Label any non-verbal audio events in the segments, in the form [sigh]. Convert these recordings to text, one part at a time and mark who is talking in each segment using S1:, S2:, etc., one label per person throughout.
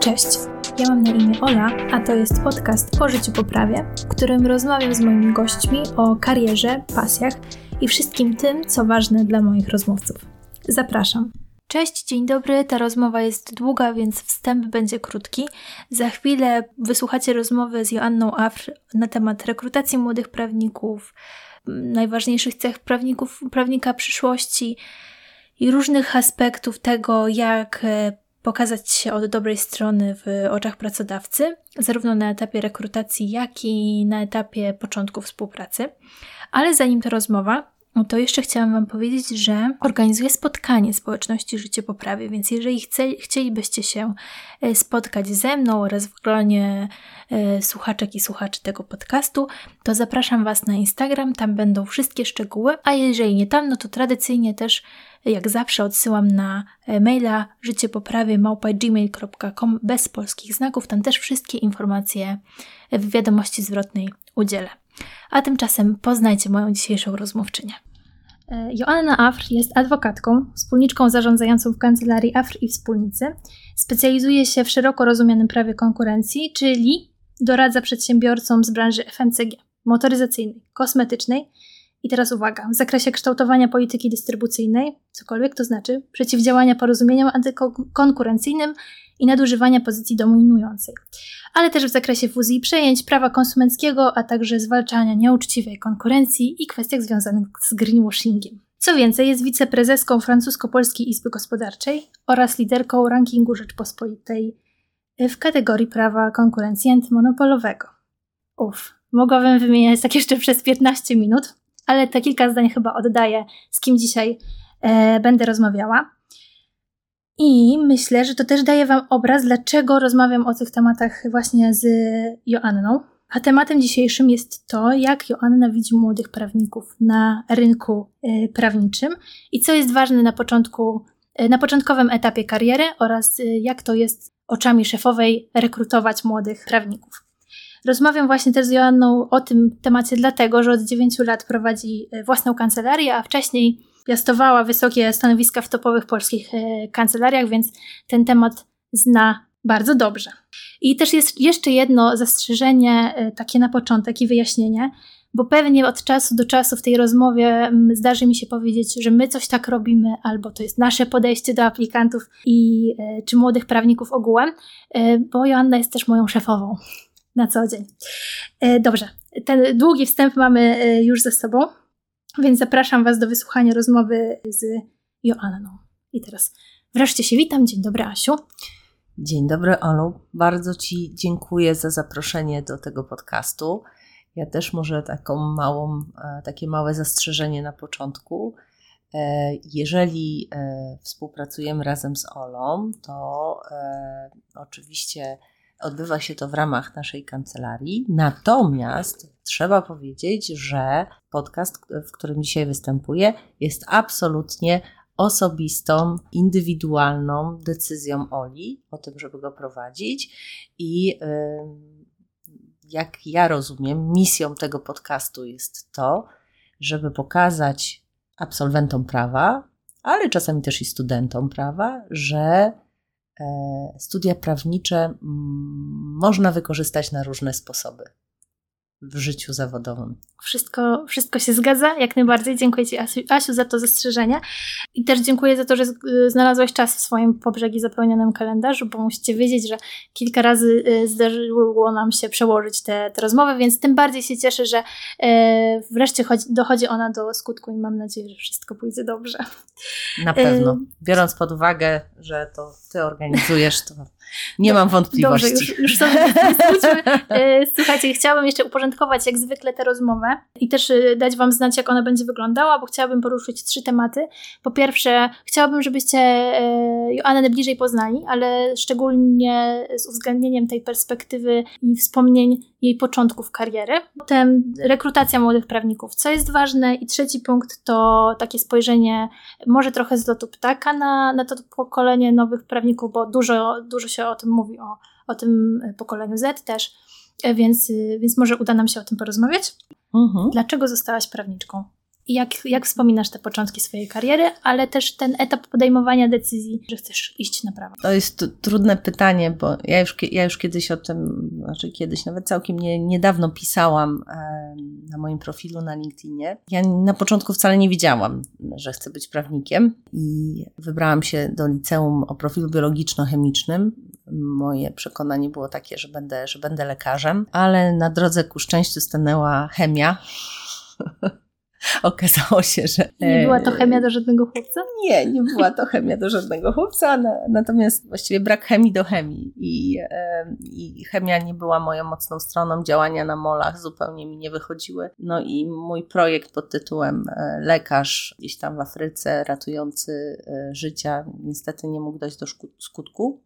S1: Cześć, ja mam na imię Ola, a to jest podcast o życiu po prawie, w którym rozmawiam z moimi gośćmi o karierze, pasjach i wszystkim tym, co ważne dla moich rozmówców. Zapraszam. Cześć, dzień dobry. Ta rozmowa jest długa, więc wstęp będzie krótki. Za chwilę wysłuchacie rozmowy z Joanną Afr na temat rekrutacji młodych prawników, najważniejszych cech prawników, prawnika przyszłości i różnych aspektów tego, jak e, pokazać się od dobrej strony w oczach pracodawcy, zarówno na etapie rekrutacji, jak i na etapie początku współpracy. Ale zanim ta rozmowa, no to jeszcze chciałam Wam powiedzieć, że organizuję spotkanie społeczności Życie Poprawie, więc jeżeli chce, chcielibyście się e, spotkać ze mną oraz w gronie e, słuchaczek i słuchaczy tego podcastu, to zapraszam Was na Instagram, tam będą wszystkie szczegóły, a jeżeli nie tam, no to tradycyjnie też jak zawsze odsyłam na e, maila życiepoprawie.gmail.com bez polskich znaków, tam też wszystkie informacje w wiadomości zwrotnej udzielę. A tymczasem poznajcie moją dzisiejszą rozmówczynię. E, Joanna Afr jest adwokatką, wspólniczką zarządzającą w kancelarii Afr i Wspólnicy. Specjalizuje się w szeroko rozumianym prawie konkurencji, czyli doradza przedsiębiorcom z branży FMCG, motoryzacyjnej, kosmetycznej i teraz uwaga, w zakresie kształtowania polityki dystrybucyjnej, cokolwiek to znaczy, przeciwdziałania porozumieniom antykonkurencyjnym i nadużywania pozycji dominującej, ale też w zakresie fuzji i przejęć, prawa konsumenckiego, a także zwalczania nieuczciwej konkurencji i kwestiach związanych z greenwashingiem. Co więcej, jest wiceprezeską Francusko-Polskiej Izby Gospodarczej oraz liderką rankingu Rzeczpospolitej w kategorii prawa konkurencji antymonopolowego. Uff, mogłabym wymieniać tak jeszcze przez 15 minut, ale te kilka zdań chyba oddaję, z kim dzisiaj e, będę rozmawiała. I myślę, że to też daje Wam obraz, dlaczego rozmawiam o tych tematach właśnie z Joanną. A tematem dzisiejszym jest to, jak Joanna widzi młodych prawników na rynku e, prawniczym i co jest ważne na początku, e, na początkowym etapie kariery oraz e, jak to jest oczami szefowej rekrutować młodych prawników. Rozmawiam właśnie też z Joanną o tym temacie, dlatego że od 9 lat prowadzi własną kancelarię, a wcześniej piastowała wysokie stanowiska w topowych polskich e, kancelariach, więc ten temat zna bardzo dobrze. I też jest jeszcze jedno zastrzeżenie, e, takie na początek i wyjaśnienie, bo pewnie od czasu do czasu w tej rozmowie zdarzy mi się powiedzieć, że my coś tak robimy, albo to jest nasze podejście do aplikantów i e, czy młodych prawników ogółem, bo Joanna jest też moją szefową na co dzień. Dobrze, ten długi wstęp mamy już ze sobą. Więc zapraszam Was do wysłuchania rozmowy z Joanną. I teraz wreszcie się witam. Dzień dobry, Asiu.
S2: Dzień dobry, Olu. Bardzo Ci dziękuję za zaproszenie do tego podcastu. Ja też może taką małą, e, takie małe zastrzeżenie na początku. E, jeżeli e, współpracujemy razem z Olą, to oczywiście Odbywa się to w ramach naszej kancelarii. Natomiast trzeba powiedzieć, że podcast, w którym dzisiaj występuję, jest absolutnie osobistą, indywidualną decyzją Oli o tym, żeby go prowadzić. I jak ja rozumiem, misją tego podcastu jest to, żeby pokazać absolwentom prawa, ale czasami też i studentom prawa, że studia prawnicze można wykorzystać na różne sposoby w życiu zawodowym.
S1: Wszystko, wszystko się zgadza, jak najbardziej. Dziękuję Ci, Asiu, za to zastrzeżenie. I też dziękuję za to, że znalazłaś czas w swoim pobrzegi zapełnionym kalendarzu, bo musicie wiedzieć, że kilka razy y, zdarzyło nam się przełożyć te, te rozmowy, więc tym bardziej się cieszę, że e, wreszcie chodzi, dochodzi ona do skutku i mam nadzieję, że wszystko pójdzie dobrze.
S2: Na pewno. Biorąc pod uwagę, że to Ty organizujesz, to nie mam wątpliwości.
S1: Dobrze, już, już sobie [laughs] e, Słuchajcie, chciałabym jeszcze uporządkować jak zwykle tę rozmowę i też e, dać Wam znać, jak ona będzie wyglądała, bo chciałabym poruszyć trzy tematy. Po pierwsze, chciałabym, żebyście e, Joannę bliżej poznali, ale szczególnie z uwzględnieniem tej perspektywy i wspomnień jej początków kariery. Potem rekrutacja młodych prawników, co jest ważne. I trzeci punkt to takie spojrzenie, może trochę z lotu ptaka na, na to pokolenie nowych prawników, bo dużo, dużo się o tym mówi, o, o tym pokoleniu Z też, więc, więc może uda nam się o tym porozmawiać. Mhm. Dlaczego zostałaś prawniczką? Jak, jak wspominasz te początki swojej kariery, ale też ten etap podejmowania decyzji, że chcesz iść na prawo?
S2: To jest trudne pytanie, bo ja już, ja już kiedyś o tym, znaczy kiedyś, nawet całkiem nie, niedawno pisałam na moim profilu na LinkedInie. Ja na początku wcale nie wiedziałam, że chcę być prawnikiem i wybrałam się do liceum o profilu biologiczno-chemicznym. Moje przekonanie było takie, że będę, że będę lekarzem, ale na drodze ku szczęściu stanęła chemia. [laughs] [laughs] okazało się, że.
S1: Nie była to e, chemia do żadnego chłopca?
S2: Nie, nie była to chemia do żadnego chłopca, natomiast właściwie brak chemii do chemii. I, e, I chemia nie była moją mocną stroną. Działania na molach zupełnie mi nie wychodziły. No i mój projekt pod tytułem e, Lekarz gdzieś tam w Afryce, ratujący życia, niestety nie mógł dojść do skutku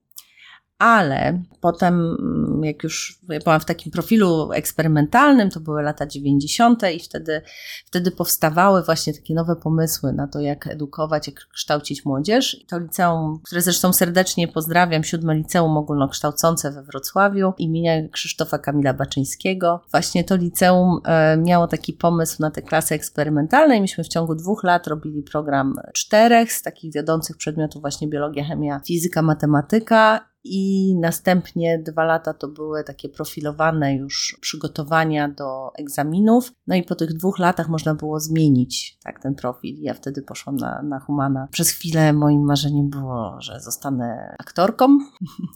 S2: ale potem, jak już ja byłam w takim profilu eksperymentalnym, to były lata 90. i wtedy, wtedy powstawały właśnie takie nowe pomysły na to, jak edukować, jak kształcić młodzież. I to liceum, które zresztą serdecznie pozdrawiam, siódme liceum ogólnokształcące we Wrocławiu imienia Krzysztofa Kamila Baczyńskiego. Właśnie to liceum e, miało taki pomysł na te klasy eksperymentalne i myśmy w ciągu dwóch lat robili program czterech z takich wiodących przedmiotów właśnie biologia, chemia, fizyka, matematyka i następnie dwa lata to były takie profilowane już przygotowania do egzaminów. No i po tych dwóch latach można było zmienić tak, ten profil. Ja wtedy poszłam na, na Humana. Przez chwilę moim marzeniem było, że zostanę aktorką.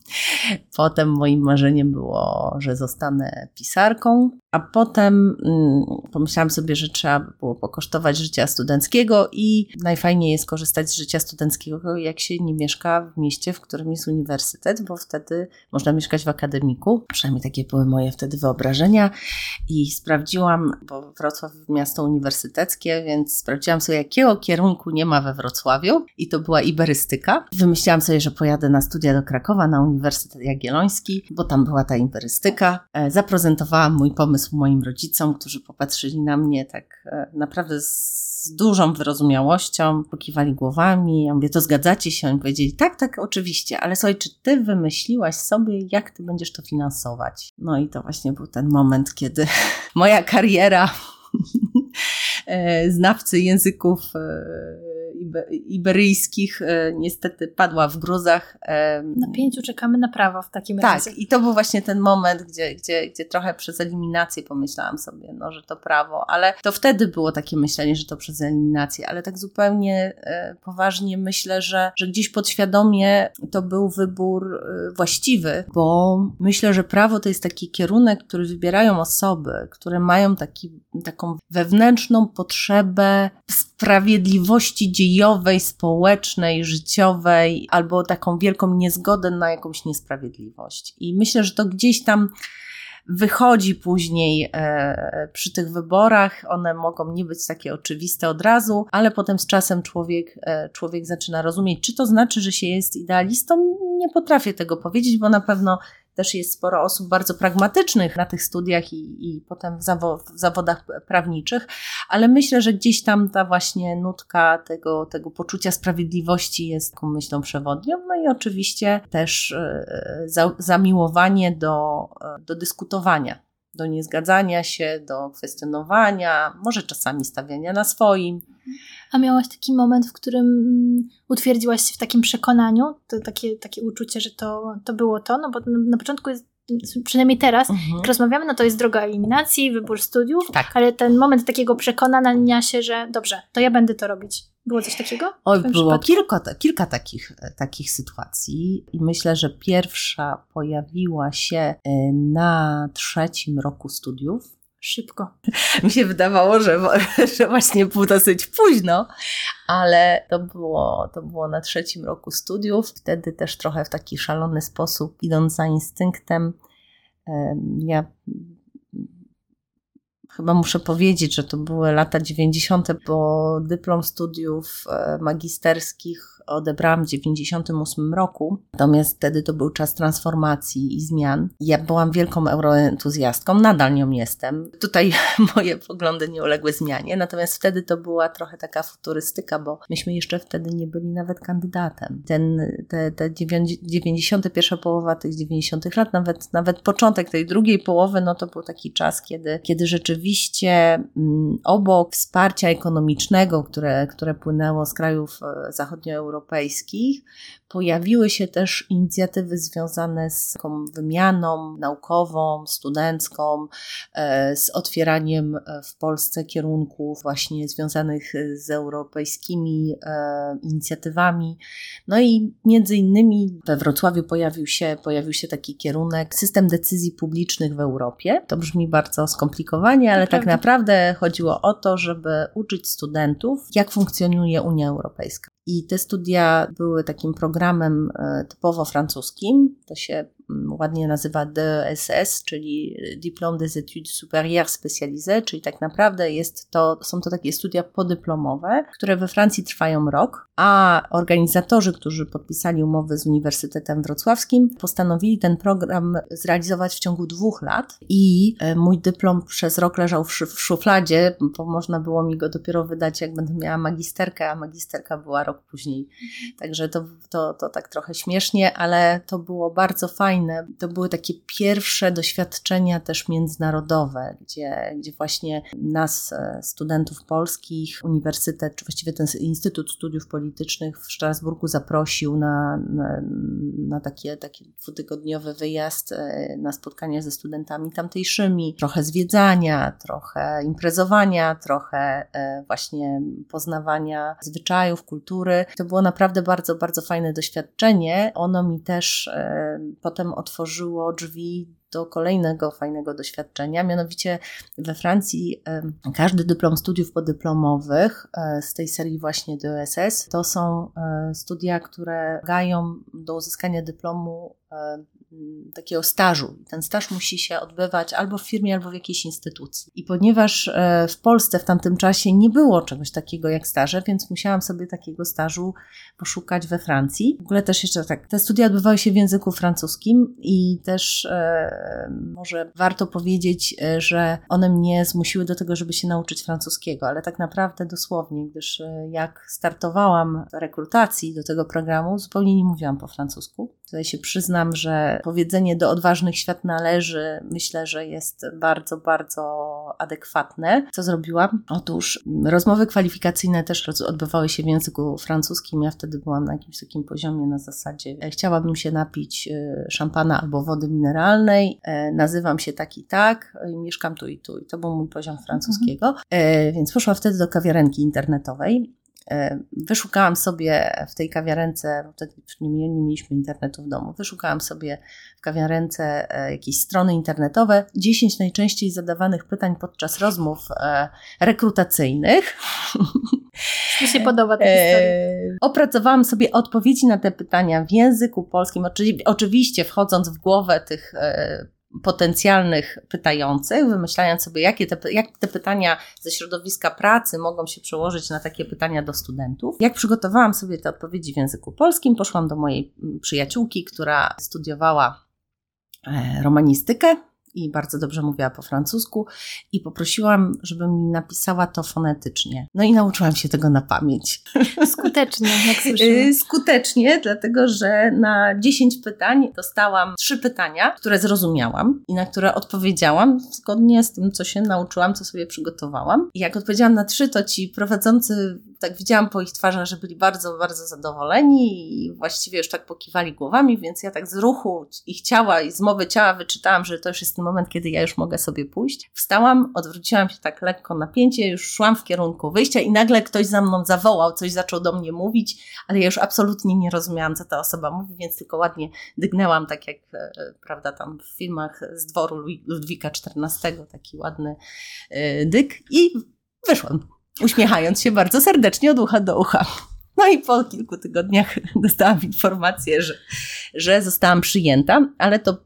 S2: [laughs] Potem moim marzeniem było, że zostanę pisarką. A potem mm, pomyślałam sobie, że trzeba było pokosztować życia studenckiego i najfajniej jest korzystać z życia studenckiego, jak się nie mieszka w mieście, w którym jest uniwersytet, bo wtedy można mieszkać w akademiku. Przynajmniej takie były moje wtedy wyobrażenia. I sprawdziłam, bo Wrocław miasto uniwersyteckie, więc sprawdziłam sobie, jakiego kierunku nie ma we Wrocławiu i to była iberystyka. Wymyśliłam sobie, że pojadę na studia do Krakowa, na Uniwersytet Jagielloński, bo tam była ta iberystyka. E, zaprezentowałam mój pomysł moim rodzicom, którzy popatrzyli na mnie tak e, naprawdę z z dużą wyrozumiałością, pokiwali głowami. Ja mówię, to zgadzacie się? Oni powiedzieli, tak, tak, oczywiście, ale słuchaj, czy ty wymyśliłaś sobie, jak ty będziesz to finansować? No i to właśnie był ten moment, kiedy [laughs] moja kariera [laughs] e, znawcy języków e, iberyjskich e, niestety padła w gruzach.
S1: Na pięciu czekamy na prawo w takim
S2: tak,
S1: razie.
S2: Tak, i to był właśnie ten moment, gdzie, gdzie, gdzie trochę przez eliminację pomyślałam sobie, no, że to prawo, ale to wtedy było takie myślenie, że to przez eliminację, ale tak zupełnie e, poważnie myślę, że, że gdzieś podświadomie to był wybór e, właściwy, bo myślę, że prawo to jest taki kierunek, który wybierają osoby, które mają taki, taką wewnętrzną potrzebę sprawiedliwości dziejowej, społecznej, życiowej, albo taką wielką niezgodę na jakąś niesprawiedliwość. I myślę, że to gdzieś tam wychodzi później e, przy tych wyborach. One mogą nie być takie oczywiste od razu, ale potem z czasem człowiek, e, człowiek zaczyna rozumieć, czy to znaczy, że się jest idealistą. Nie potrafię tego powiedzieć, bo na pewno też jest sporo osób bardzo pragmatycznych na tych studiach i, i potem w, zawo w zawodach prawniczych, ale myślę, że gdzieś tam ta właśnie nutka tego, tego poczucia sprawiedliwości jest taką myślą przewodnią. No i oczywiście też e, za, zamiłowanie do, e, do dyskutowania do niezgadzania się, do kwestionowania, może czasami stawiania na swoim.
S1: A miałaś taki moment, w którym mm, utwierdziłaś się w takim przekonaniu, to takie, takie uczucie, że to, to było to, no bo na, początku jest przynajmniej teraz, mhm. jak rozmawiamy, no to jest droga eliminacji, wybór studiów, tak. ale ten moment takiego przekonania się, że dobrze, to ja będę to robić. Było coś takiego?
S2: Oj, było kilka, kilka takich, takich sytuacji i myślę, że pierwsza pojawiła się e, na trzecim roku studiów.
S1: Szybko. [laughs]
S2: Mi się wydawało, że, [laughs] że właśnie było dosyć późno, ale to było, to było na trzecim roku studiów. Wtedy też trochę w taki szalony sposób, idąc za instynktem, ja chyba muszę powiedzieć, że to były lata 90., bo dyplom studiów e, magisterskich odebrałam w 98 roku, natomiast wtedy to był czas transformacji i zmian. Ja byłam wielką euroentuzjastką, nadal nią jestem. Tutaj [laughs] moje poglądy nie uległy zmianie, natomiast wtedy to była trochę taka futurystyka, bo myśmy jeszcze wtedy nie byli nawet kandydatem. Ten, te, te 91 połowa tych 90 lat, nawet, nawet początek tej drugiej połowy, no to był taki czas, kiedy, kiedy rzeczywiście mm, obok wsparcia ekonomicznego, które, które płynęło z krajów e, zachodnioeuropejskich, pojawiły się też inicjatywy związane z taką wymianą naukową, studencką, e, z otwieraniem e, w Polsce kierunków właśnie związanych z europejskimi inicjatywami. No i między innymi we Wrocławiu pojawił się, pojawił się taki kierunek system decyzji publicznych w Europie. To brzmi bardzo skomplikowanie, ale tak naprawdę chodziło o to, żeby uczyć studentów, jak funkcjonuje Unia Europejska. I te studia były takim programem e, typowo francuskim. To się ładnie nazywa DSS, czyli Diplôme des études supérieures spécialisées, czyli tak naprawdę jest to, są to takie studia podyplomowe, które we Francji trwają rok, a organizatorzy, którzy podpisali umowy z Uniwersytetem Wrocławskim, postanowili ten program zrealizować w ciągu dwóch lat i e, mój dyplom przez rok leżał w szufladzie, bo można było mi go dopiero wydać, jak będę miała magisterkę, a magisterka była rok później. Także to, to, to tak trochę śmiesznie, ale to było bardzo fajne. To były takie pierwsze doświadczenia też międzynarodowe, gdzie, gdzie właśnie nas, e, studentów polskich, uniwersytet, czy właściwie ten Instytut Studiów Politycznych w Strasburgu zaprosił na, na, na takie, taki dwutygodniowy wyjazd, e, na spotkania ze studentami tamtejszymi, trochę zwiedzania, trochę imprezowania, trochę e, właśnie poznawania zwyczajów, kultury, to było naprawdę bardzo, bardzo fajne doświadczenie. Ono mi też e, otworzyło drzwi do kolejnego fajnego doświadczenia. Mianowicie we Francji e, każdy dyplom studiów podyplomowych e, z tej serii właśnie DSS to są studia, które gają do uzyskania dyplomu takiego stażu. Ten staż musi się odbywać albo w firmie, albo w jakiejś instytucji. I ponieważ e, w Polsce w tamtym czasie nie było czegoś takiego jak staże, więc musiałam sobie takiego stażu poszukać we Francji. W ogóle też jeszcze tak, te studia odbywały się w języku francuskim i też e, może warto powiedzieć, e, że one mnie zmusiły do tego, żeby się nauczyć francuskiego, ale tak naprawdę dosłownie, gdyż jak startowałam rekrutacji do tego programu, zupełnie nie mówiłam po francusku. Tutaj się przyznam, że powiedzenie do odważnych świat należy, myślę, że jest bardzo, bardzo adekwatne. Co zrobiłam? Otóż rozmowy kwalifikacyjne też odbywały się w języku francuskim. Ja wtedy byłam na jakimś takim poziomie na zasadzie e, chciałabym się napić e, szampana albo wody mineralnej, e, nazywam się tak i tak, mieszkam tu i tu. I to był mój poziom francuskiego. Mhm. Więc poszłam wtedy do kawiarenki internetowej wyszukałam sobie w tej kawiarence, bo wtedy nie, nie mieliśmy internetu w domu, wyszukałam sobie w kawiarence e, jakieś strony internetowe, 10 najczęściej zadawanych pytań podczas rozmów e, rekrutacyjnych.
S1: Mi się podoba ta historia.
S2: Opracowałam sobie odpowiedzi na te pytania w języku polskim, oczywiście wchodząc w głowę tych potencjalnych pytających, wymyślając sobie, jakie te, jak te pytania ze środowiska pracy mogą się przełożyć na takie pytania do studentów. Jak przygotowałam sobie te odpowiedzi w języku polskim, poszłam do mojej przyjaciółki, która studiowała e, romanistykę i bardzo dobrze mówiła po francusku i poprosiłam, żeby mi napisała to fonetycznie. No i nauczyłam się tego na pamięć. [laughs]
S1: Skutecznie, jak słyszę.
S2: Y, skutecznie, dlatego że na 10 pytań dostałam 3 pytania, które zrozumiałam i na które odpowiedziałam zgodnie z tym, co się nauczyłam, co sobie przygotowałam. I jak odpowiedziałam na 3, to ci prowadzący tak widziałam po ich twarzach, że byli bardzo, bardzo zadowoleni i właściwie już tak pokiwali głowami, więc ja tak z ruchu ich ciała i z mowy ciała wyczytałam, że to już jest ten moment, kiedy ja już mogę sobie pójść. Wstałam, odwróciłam się tak lekko napięcie, już szłam w kierunku wyjścia i nagle ktoś za mną zawołał, coś zaczął do mnie mówić, ale ja już absolutnie nie rozumiałam, co ta osoba mówi, więc tylko ładnie dygnęłam, tak jak, e, e, prawda, tam w filmach z dworu Ludwika XIV, taki ładny e, dyk i wyszłam uśmiechając się bardzo serdecznie od ucha do ucha. No i po kilku tygodniach [laughs] dostałam informację, że, że zostałam przyjęta, ale to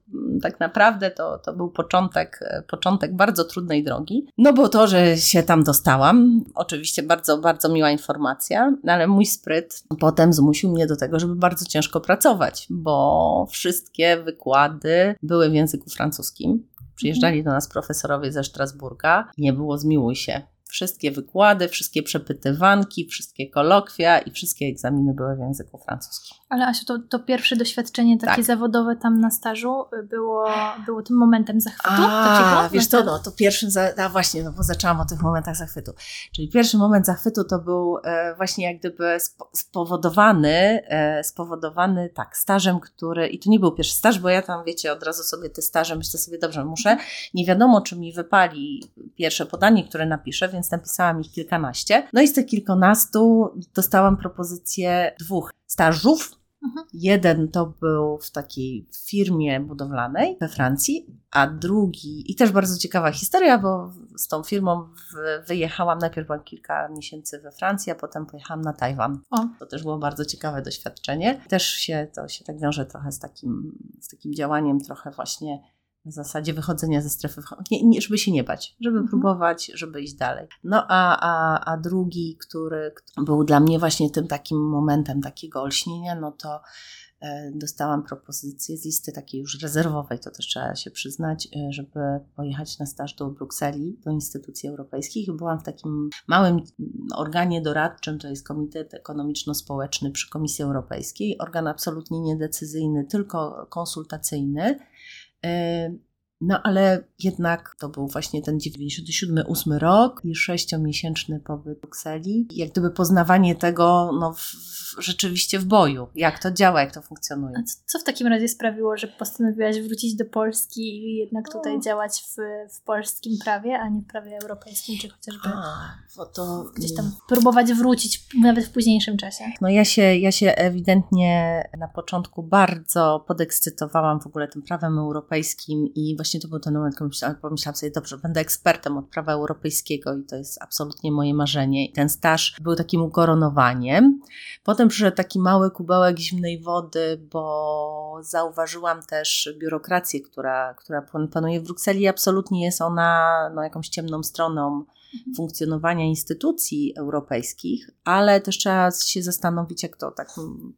S2: tak naprawdę to, to był początek, początek bardzo trudnej drogi. No bo to, że się tam dostałam, oczywiście bardzo, bardzo miła informacja, no ale mój spryt potem zmusił mnie do tego, żeby bardzo ciężko pracować, bo wszystkie wykłady były w języku francuskim. Przyjeżdżali do nas profesorowie ze Strasburga. Nie było zmiłuj się Wszystkie wykłady, wszystkie przepytywanki, wszystkie kolokwia i wszystkie egzaminy były w języku francuskim.
S1: Ale Asiu, to, to pierwsze doświadczenie takie tak. zawodowe tam na stażu było, było tym momentem zachwytu?
S2: A, to wiesz co, no, to pierwszym, za, a właśnie, no bo zaczęłam o tych momentach zachwytu. Czyli pierwszy moment zachwytu to był e, właśnie jak gdyby spowodowany, e, spowodowany tak, stażem, który, i to nie był pierwszy staż, bo ja tam, wiecie, od razu sobie te staże myślę sobie, dobrze, muszę, nie wiadomo, czy mi wypali pierwsze podanie, które napiszę, więc napisałam ich kilkanaście. No i z tych kilkunastu dostałam propozycję dwóch stażów. Mhm. Jeden to był w takiej firmie budowlanej we Francji, a drugi, i też bardzo ciekawa historia, bo z tą firmą wyjechałam, najpierw byłam kilka miesięcy we Francji, a potem pojechałam na Tajwan. O. To też było bardzo ciekawe doświadczenie. Też się to się tak wiąże trochę z takim, z takim działaniem, trochę właśnie w zasadzie wychodzenia ze strefy, nie, nie, żeby się nie bać, żeby mhm. próbować, żeby iść dalej. No a, a, a drugi, który, który był dla mnie właśnie tym takim momentem takiego olśnienia, no to e, dostałam propozycję z listy takiej już rezerwowej, to też trzeba się przyznać, e, żeby pojechać na staż do Brukseli, do instytucji europejskich. Byłam w takim małym organie doradczym, to jest Komitet Ekonomiczno-Społeczny przy Komisji Europejskiej, organ absolutnie niedecyzyjny, tylko konsultacyjny. And No ale jednak to był właśnie ten 97-8 rok i sześciomiesięczny pobyt w Brukseli. Jak gdyby poznawanie tego no, w, w, rzeczywiście w boju, jak to działa, jak to funkcjonuje.
S1: Co, co, w takim razie sprawiło, że postanowiłaś wrócić do Polski i jednak tutaj no. działać w, w polskim prawie, a nie w prawie europejskim, czy chociażby a, to, gdzieś tam próbować wrócić nawet w późniejszym czasie?
S2: No ja się, ja się ewidentnie na początku bardzo podekscytowałam w ogóle tym prawem europejskim i właśnie to był ten moment, kiedy pomyślałam, sobie, dobrze, będę ekspertem od prawa europejskiego i to jest absolutnie moje marzenie. I ten staż był takim ukoronowaniem. Potem przyszedł taki mały kubełek zimnej wody, bo zauważyłam też biurokrację, która, która panuje w Brukseli. Absolutnie jest ona no, jakąś ciemną stroną. Funkcjonowania instytucji europejskich, ale też trzeba się zastanowić, jak to tak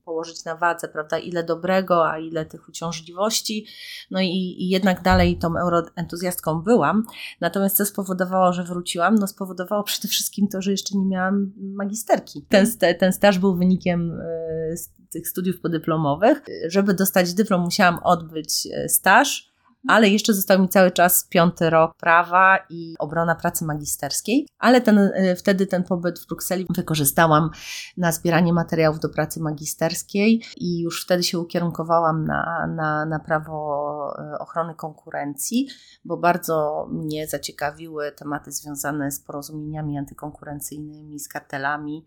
S2: położyć na wadze, prawda, ile dobrego, a ile tych uciążliwości. No i, i jednak dalej tą euroentuzjastką byłam. Natomiast co spowodowało, że wróciłam? No spowodowało [laughs] przede wszystkim to, że jeszcze nie miałam magisterki. Ten, ten staż był wynikiem e, tych studiów podyplomowych. Żeby dostać dyplom, musiałam odbyć e, staż ale jeszcze został mi cały czas piąty rok prawa i obrona pracy magisterskiej, ale ten, e, wtedy ten pobyt w Brukseli wykorzystałam na zbieranie materiałów do pracy magisterskiej i już wtedy się ukierunkowałam na, na, na prawo e, ochrony konkurencji, bo bardzo mnie zaciekawiły tematy związane z porozumieniami antykonkurencyjnymi, z kartelami.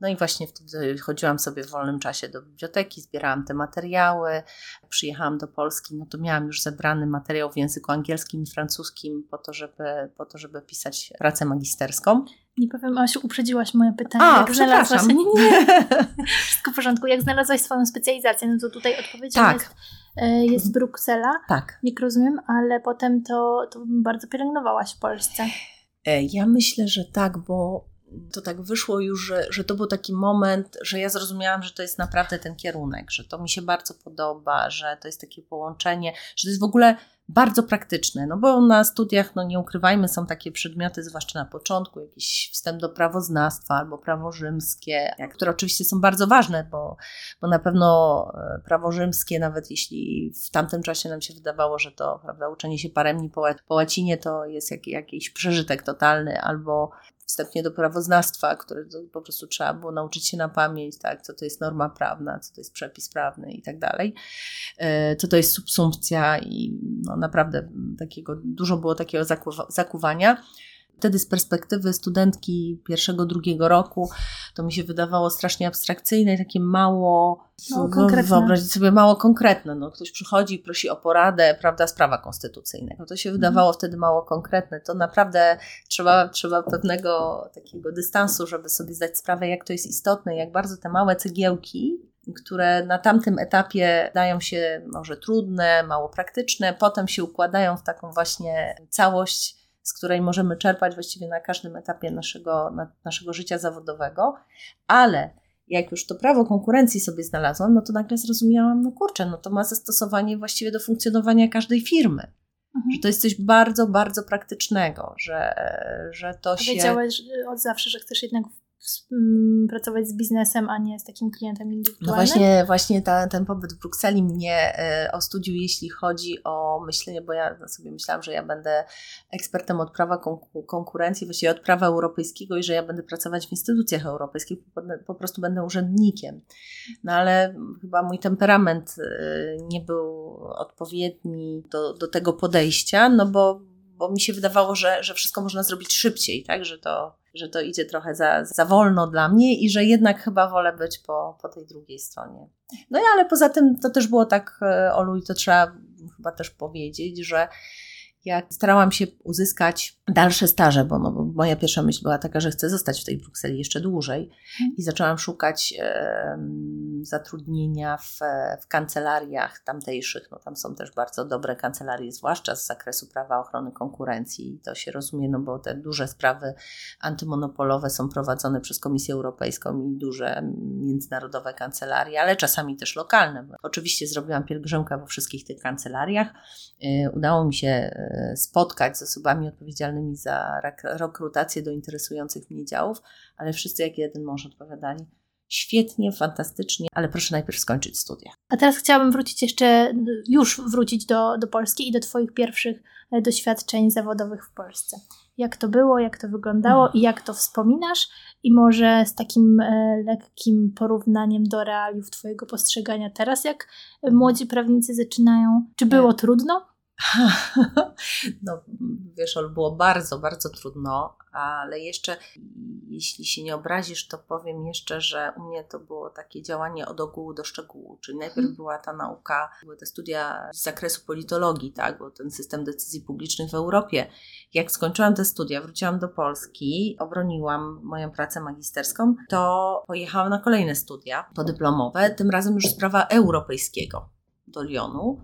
S2: No i właśnie wtedy chodziłam sobie w wolnym czasie do biblioteki, zbierałam te materiały, przyjechałam do Polski, no to miałam już zebrane materiał w języku angielskim i francuskim po to, żeby, po to, żeby pisać pracę magisterską.
S1: Nie powiem, Asiu, uprzedziłaś moje pytanie. A, jak znalazłaś... [laughs] Nie, nie. [laughs] Wszystko w porządku. Jak znalazłaś swoją specjalizację, no to tutaj odpowiedzią tak. jest, e, jest Bruksela.
S2: Tak.
S1: Jak rozumiem, ale potem to, to bardzo pielęgnowałaś w Polsce.
S2: E, ja myślę, że tak, bo to tak wyszło już, że, że to był taki moment, że ja zrozumiałam, że to jest naprawdę ten kierunek, że to mi się bardzo podoba, że to jest takie połączenie, że to jest w ogóle bardzo praktyczne, no bo na studiach, no nie ukrywajmy, są takie przedmioty, zwłaszcza na początku, jakiś wstęp do prawoznawstwa albo prawo rzymskie, które oczywiście są bardzo ważne, bo, bo na pewno e, prawo rzymskie, nawet jeśli w tamtym czasie nam się wydawało, że to prawda, uczenie się paremni po, po łacinie to jest jak, jakiś przeżytek totalny, albo wstępnie do prawoznawstwa, które po prostu trzeba było nauczyć się na pamięć, tak, co to jest norma prawna, co to jest przepis prawny i tak dalej, e, co to jest subsumpcja i no, naprawdę takiego, dużo było takiego zakuwania. Wtedy z perspektywy studentki pierwszego, drugiego roku to mi się wydawało strasznie abstrakcyjne i takie mało, mało wyobrazić sobie mało konkretne. No, ktoś przychodzi i prosi o poradę, prawda, sprawa konstytucyjnego. To się wydawało mhm. wtedy mało konkretne. To naprawdę trzeba, trzeba pewnego takiego dystansu, żeby sobie zdać sprawę, jak to jest istotne, jak bardzo te małe cegiełki które na tamtym etapie dają się może trudne, mało praktyczne, potem się układają w taką właśnie całość, z której możemy czerpać właściwie na każdym etapie naszego, na, naszego życia zawodowego, ale jak już to prawo konkurencji sobie znalazłam, no to nagle zrozumiałam, no kurczę, no to ma zastosowanie właściwie do funkcjonowania każdej firmy. Mhm. Że to jest coś bardzo, bardzo praktycznego, że, że to się.
S1: Wiedziałaś od zawsze, że chcesz jednak pracować z biznesem, a nie z takim klientem indywidualnym?
S2: No właśnie, właśnie ta, ten pobyt w Brukseli mnie e, o studiu, jeśli chodzi o myślenie, bo ja sobie myślałam, że ja będę ekspertem od prawa konkurencji, właściwie od prawa europejskiego i że ja będę pracować w instytucjach europejskich, po prostu będę urzędnikiem. No ale chyba mój temperament e, nie był odpowiedni do, do tego podejścia, no bo bo mi się wydawało, że, że wszystko można zrobić szybciej, tak? że, to, że to idzie trochę za, za wolno dla mnie i że jednak chyba wolę być po, po tej drugiej stronie. No i ale poza tym to też było tak, e, Olu, i to trzeba chyba też powiedzieć, że jak starałam się uzyskać dalsze staże, bo, no, moja pierwsza myśl była taka, że chcę zostać w tej Brukseli jeszcze dłużej mhm. i zaczęłam szukać e, zatrudnienia w, w kancelariach tamtejszych. No, tam są też bardzo dobre kancelarie, zwłaszcza z zakresu prawa ochrony konkurencji i to się rozumie, no bo te duże sprawy antymonopolowe są prowadzone przez Komisję Europejską i duże międzynarodowe kancelarie, ale czasami też lokalne. Oczywiście zrobiłam pielgrzymkę we wszystkich tych kancelariach. E, udało mi się e, spotkać z osobami odpowiedzialnymi za rekrutację do interesujących mnie działów, ale wszyscy jak jeden mąż odpowiadali świetnie, fantastycznie, ale proszę najpierw skończyć studia.
S1: A teraz chciałabym wrócić jeszcze, już wrócić do, do Polski i do Twoich pierwszych e, doświadczeń zawodowych w Polsce. Jak to było, jak to wyglądało hmm. i jak to wspominasz? I może z takim e, lekkim porównaniem do realiów Twojego postrzegania teraz, jak młodzi prawnicy zaczynają. Czy było trudno? [laughs]
S2: No, wiesz, było bardzo, bardzo trudno, ale jeszcze, jeśli się nie obrazisz, to powiem jeszcze, że u mnie to było takie działanie od ogółu do szczegółu, czyli najpierw hmm. była ta nauka, były te studia z zakresu politologii, tak, bo ten system decyzji publicznych w Europie. Jak skończyłam te studia, wróciłam do Polski, obroniłam moją pracę magisterską, to pojechałam na kolejne studia podyplomowe, tym razem już z prawa europejskiego do Lyonu.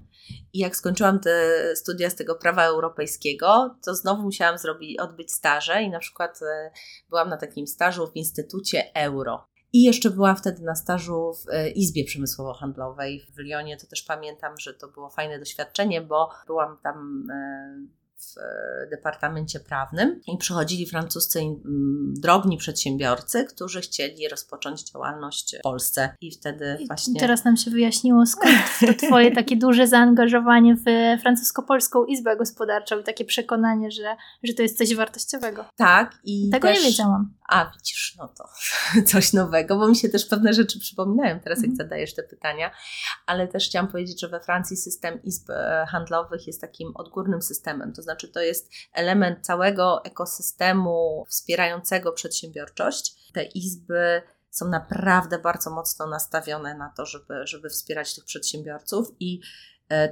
S2: I jak skończyłam te studia z tego prawa europejskiego, to znowu musiałam zrobić, odbyć staże i na przykład e, byłam na takim stażu w Instytucie Euro. I jeszcze byłam wtedy na stażu w e, Izbie Przemysłowo-Handlowej w Lyonie. To też pamiętam, że to było fajne doświadczenie, bo byłam tam e, w e, departamencie prawnym i przychodzili francuscy mm, drobni przedsiębiorcy, którzy chcieli rozpocząć działalność w Polsce i wtedy właśnie...
S1: I teraz nam się wyjaśniło skąd to [laughs] twoje takie duże zaangażowanie w francusko-polską izbę gospodarczą i takie przekonanie, że, że to jest coś wartościowego.
S2: Tak i
S1: Tego
S2: też...
S1: nie wiedziałam.
S2: A, widzisz, no to [laughs] coś nowego, bo mi się też pewne rzeczy przypominają teraz, jak mhm. zadajesz te pytania, ale też chciałam powiedzieć, że we Francji system izb e, handlowych jest takim odgórnym systemem, to znaczy to jest element całego ekosystemu wspierającego przedsiębiorczość. Te izby są naprawdę bardzo mocno nastawione na to, żeby, żeby wspierać tych przedsiębiorców i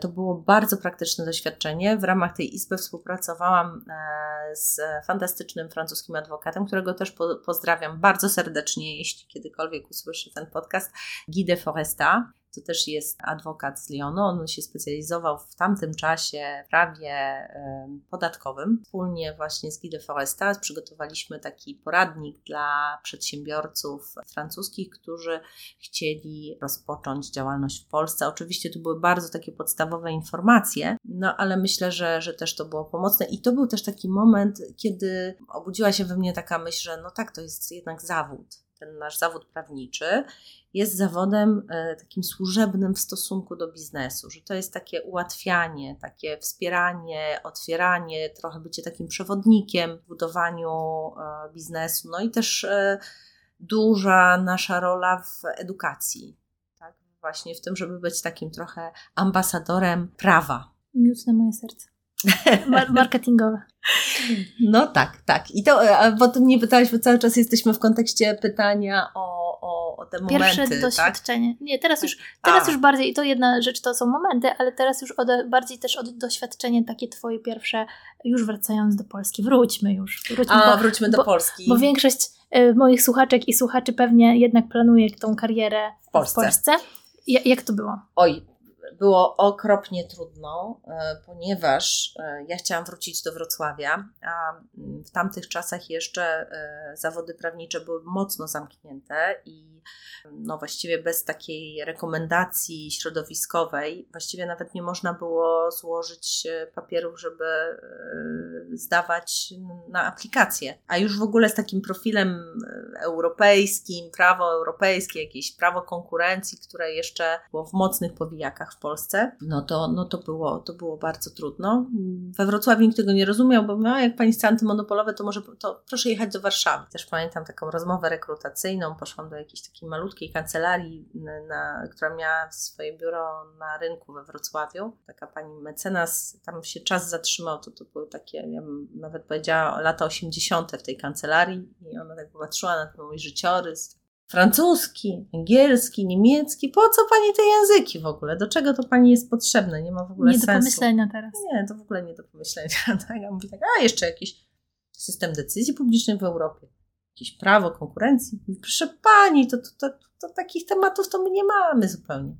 S2: to było bardzo praktyczne doświadczenie. W ramach tej izby współpracowałam e, z fantastycznym francuskim adwokatem, którego też pozdrawiam bardzo serdecznie, jeśli kiedykolwiek usłyszy ten podcast, Guy de Foresta to też jest adwokat z Lyonu. On się specjalizował w tamtym czasie w prawie podatkowym. Wspólnie właśnie z Guy de Foresta przygotowaliśmy taki poradnik dla przedsiębiorców francuskich, którzy chcieli rozpocząć działalność w Polsce. Oczywiście tu były bardzo takie podstawowe informacje, no ale myślę, że, że też to było pomocne i to był też taki moment, kiedy obudziła się we mnie taka myśl, że no tak, to jest jednak zawód ten nasz zawód prawniczy jest zawodem e, takim służebnym w stosunku do biznesu, że to jest takie ułatwianie, takie wspieranie, otwieranie, trochę bycie takim przewodnikiem w budowaniu e, biznesu, no i też e, duża nasza rola w edukacji, tak? właśnie w tym, żeby być takim trochę ambasadorem prawa.
S1: Miód na moje serce. Marketingowe.
S2: No tak, tak. I to, a potem mnie pytałeś, bo cały czas jesteśmy w kontekście pytania o, o, o te momenty.
S1: Pierwsze
S2: tak?
S1: doświadczenie. Tak? Nie, teraz już, teraz już bardziej, i to jedna rzecz to są momenty, ale teraz już od, bardziej też od doświadczenie takie twoje pierwsze, już wracając do Polski. Wróćmy już.
S2: Wróćmy, a, bo, wróćmy do
S1: bo,
S2: Polski.
S1: Bo większość e, moich słuchaczek i słuchaczy pewnie jednak planuje tą karierę
S2: w Polsce.
S1: W Polsce. Jak to było?
S2: Oj, było okropnie trudno, e, ponieważ e, ja chciałam wrócić do Wrocławia, a w tamtych czasach jeszcze e, zawody prawnicze były mocno zamknięte i no właściwie bez takiej rekomendacji środowiskowej, właściwie nawet nie można było złożyć papierów, żeby zdawać na aplikację. A już w ogóle z takim profilem europejskim, prawo europejskie, jakieś prawo konkurencji, które jeszcze było w mocnych powijakach w Polsce, no to, no to, było, to było bardzo trudno. We Wrocławiu nikt tego nie rozumiał, bo no, jak pani chce antymonopolowe, to może to proszę jechać do Warszawy. Też pamiętam taką rozmowę rekrutacyjną, poszłam do jakiejś takiej malutkiej kancelarii, na, która miała swoje biuro na rynku we Wrocławiu. Taka pani mecenas, tam się czas zatrzymał, to, to były takie, ja bym nawet powiedziała, lata 80. w tej kancelarii i ona tak patrzyła na ten mój życiorys, francuski, angielski, niemiecki. Po co pani te języki w ogóle? Do czego to pani jest potrzebne? Nie ma w ogóle
S1: nie
S2: sensu.
S1: Nie do pomyślenia teraz.
S2: Nie, to w ogóle nie do pomyślenia. [laughs] Tak, ja mówię tak, a jeszcze jakiś system decyzji publicznej w Europie. Jakieś prawo konkurencji. Proszę pani, to, to, to, to takich tematów to my nie mamy zupełnie.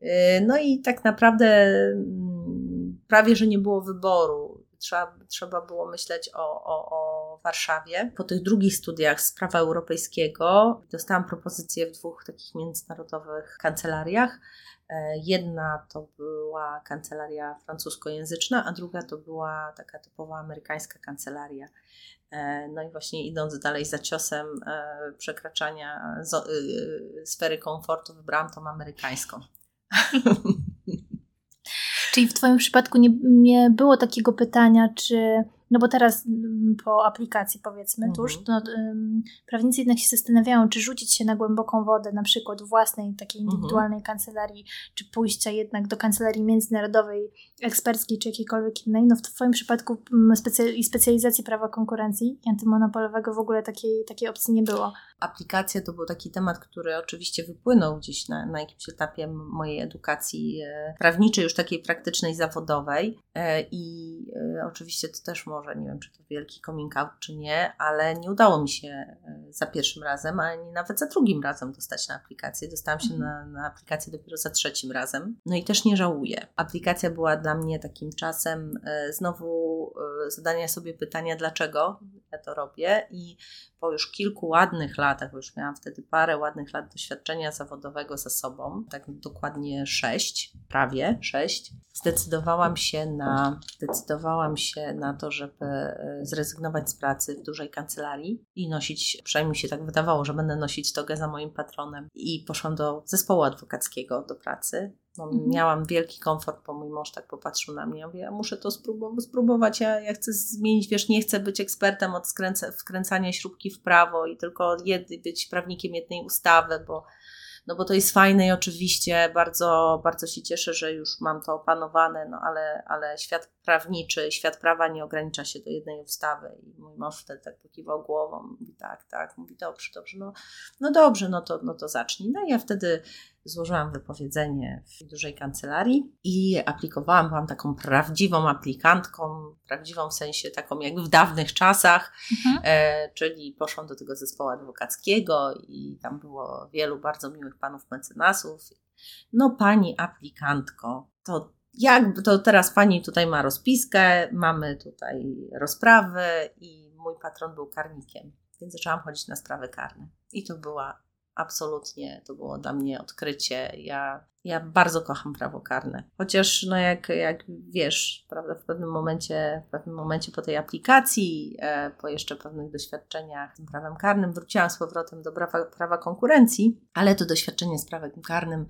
S2: Yy, no i tak naprawdę mm, prawie, że nie było wyboru. Trzeba, trzeba było myśleć o, o, o Warszawie. Po tych drugich studiach z prawa europejskiego dostałam propozycję w dwóch takich międzynarodowych kancelariach. E, jedna to była kancelaria francuskojęzyczna, a druga to była taka typowa amerykańska kancelaria. E, no i właśnie idąc dalej za ciosem e, przekraczania sfery komfortu, wybrałam tą amerykańską. [laughs]
S1: Czyli w Twoim przypadku nie, nie było takiego pytania, czy no bo teraz mm, po aplikacji powiedzmy mhm. tuż, no, prawnicy jednak się zastanawiają, czy rzucić się na głęboką wodę, na przykład własnej takiej mhm. indywidualnej mhm. kancelarii, czy pójścia jednak do kancelarii międzynarodowej, eksperckiej, czy jakiejkolwiek innej. No w Twoim przypadku mm, specy- i specjalizacji prawa konkurencji antymonopolowego w ogóle takiej, takiej opcji nie było.
S2: Aplikacja to był taki temat, który oczywiście wypłynął gdzieś na, na jakimś etapie mojej edukacji e, prawniczej, już takiej praktycznej, zawodowej e, i e, oczywiście to też może, nie wiem, czy to wielki coming out, czy nie, ale nie udało mi się za pierwszym razem, ani nawet za drugim razem dostać na aplikację. Dostałam się na, na aplikację dopiero za trzecim razem. No i też nie żałuję. Aplikacja była dla mnie takim czasem znowu zadania sobie pytania, dlaczego to robię i po już kilku ładnych latach, bo już miałam wtedy parę ładnych lat doświadczenia zawodowego za sobą, tak dokładnie sześć, prawie sześć, zdecydowałam się na, zdecydowałam się na to, żeby e, zrezygnować z pracy w dużej kancelarii i nosić, przynajmniej mi się tak wydawało, że będę nosić togę za moim patronem. I poszłam do zespołu adwokackiego do pracy. No, mhm. Miałam wielki komfort, bo mój mąż tak popatrzył na mnie. Ja mówię, ja muszę to spróbować. Ja, ja chcę zmienić, wiesz, nie chcę być ekspertem od skręca, wkręcania śrubki w prawo i tylko jed, być prawnikiem jednej ustawy, bo no bo to jest fajne i oczywiście bardzo, bardzo się cieszę, że już mam to opanowane, no ale, ale świat prawniczy, świat prawa nie ogranicza się do jednej ustawy i mój mąż wtedy tak pokiwał głową, mówi tak, tak, mówi dobrze, dobrze, no, no dobrze, no to, no to zacznij. No i ja wtedy złożyłam wypowiedzenie w dużej kancelarii i aplikowałam, byłam taką prawdziwą aplikantką, prawdziwą w sensie taką jak w dawnych czasach, mhm. e, czyli poszłam do tego zespołu adwokackiego i tam było wielu bardzo miłych panów mecenasów. No pani aplikantko, to jak to teraz pani tutaj ma rozpiskę, mamy tutaj rozprawy i mój patron był karnikiem, więc zaczęłam chodzić na sprawy karne. I to była absolutnie, to było dla mnie odkrycie. Ja, ja bardzo kocham prawo karne. Chociaż, no jak, jak wiesz, prawda, w pewnym momencie, w pewnym momencie po tej aplikacji, e, po jeszcze pewnych doświadczeniach z prawem karnym, wróciłam z powrotem do prawa, prawa konkurencji, ale to doświadczenie z prawem karnym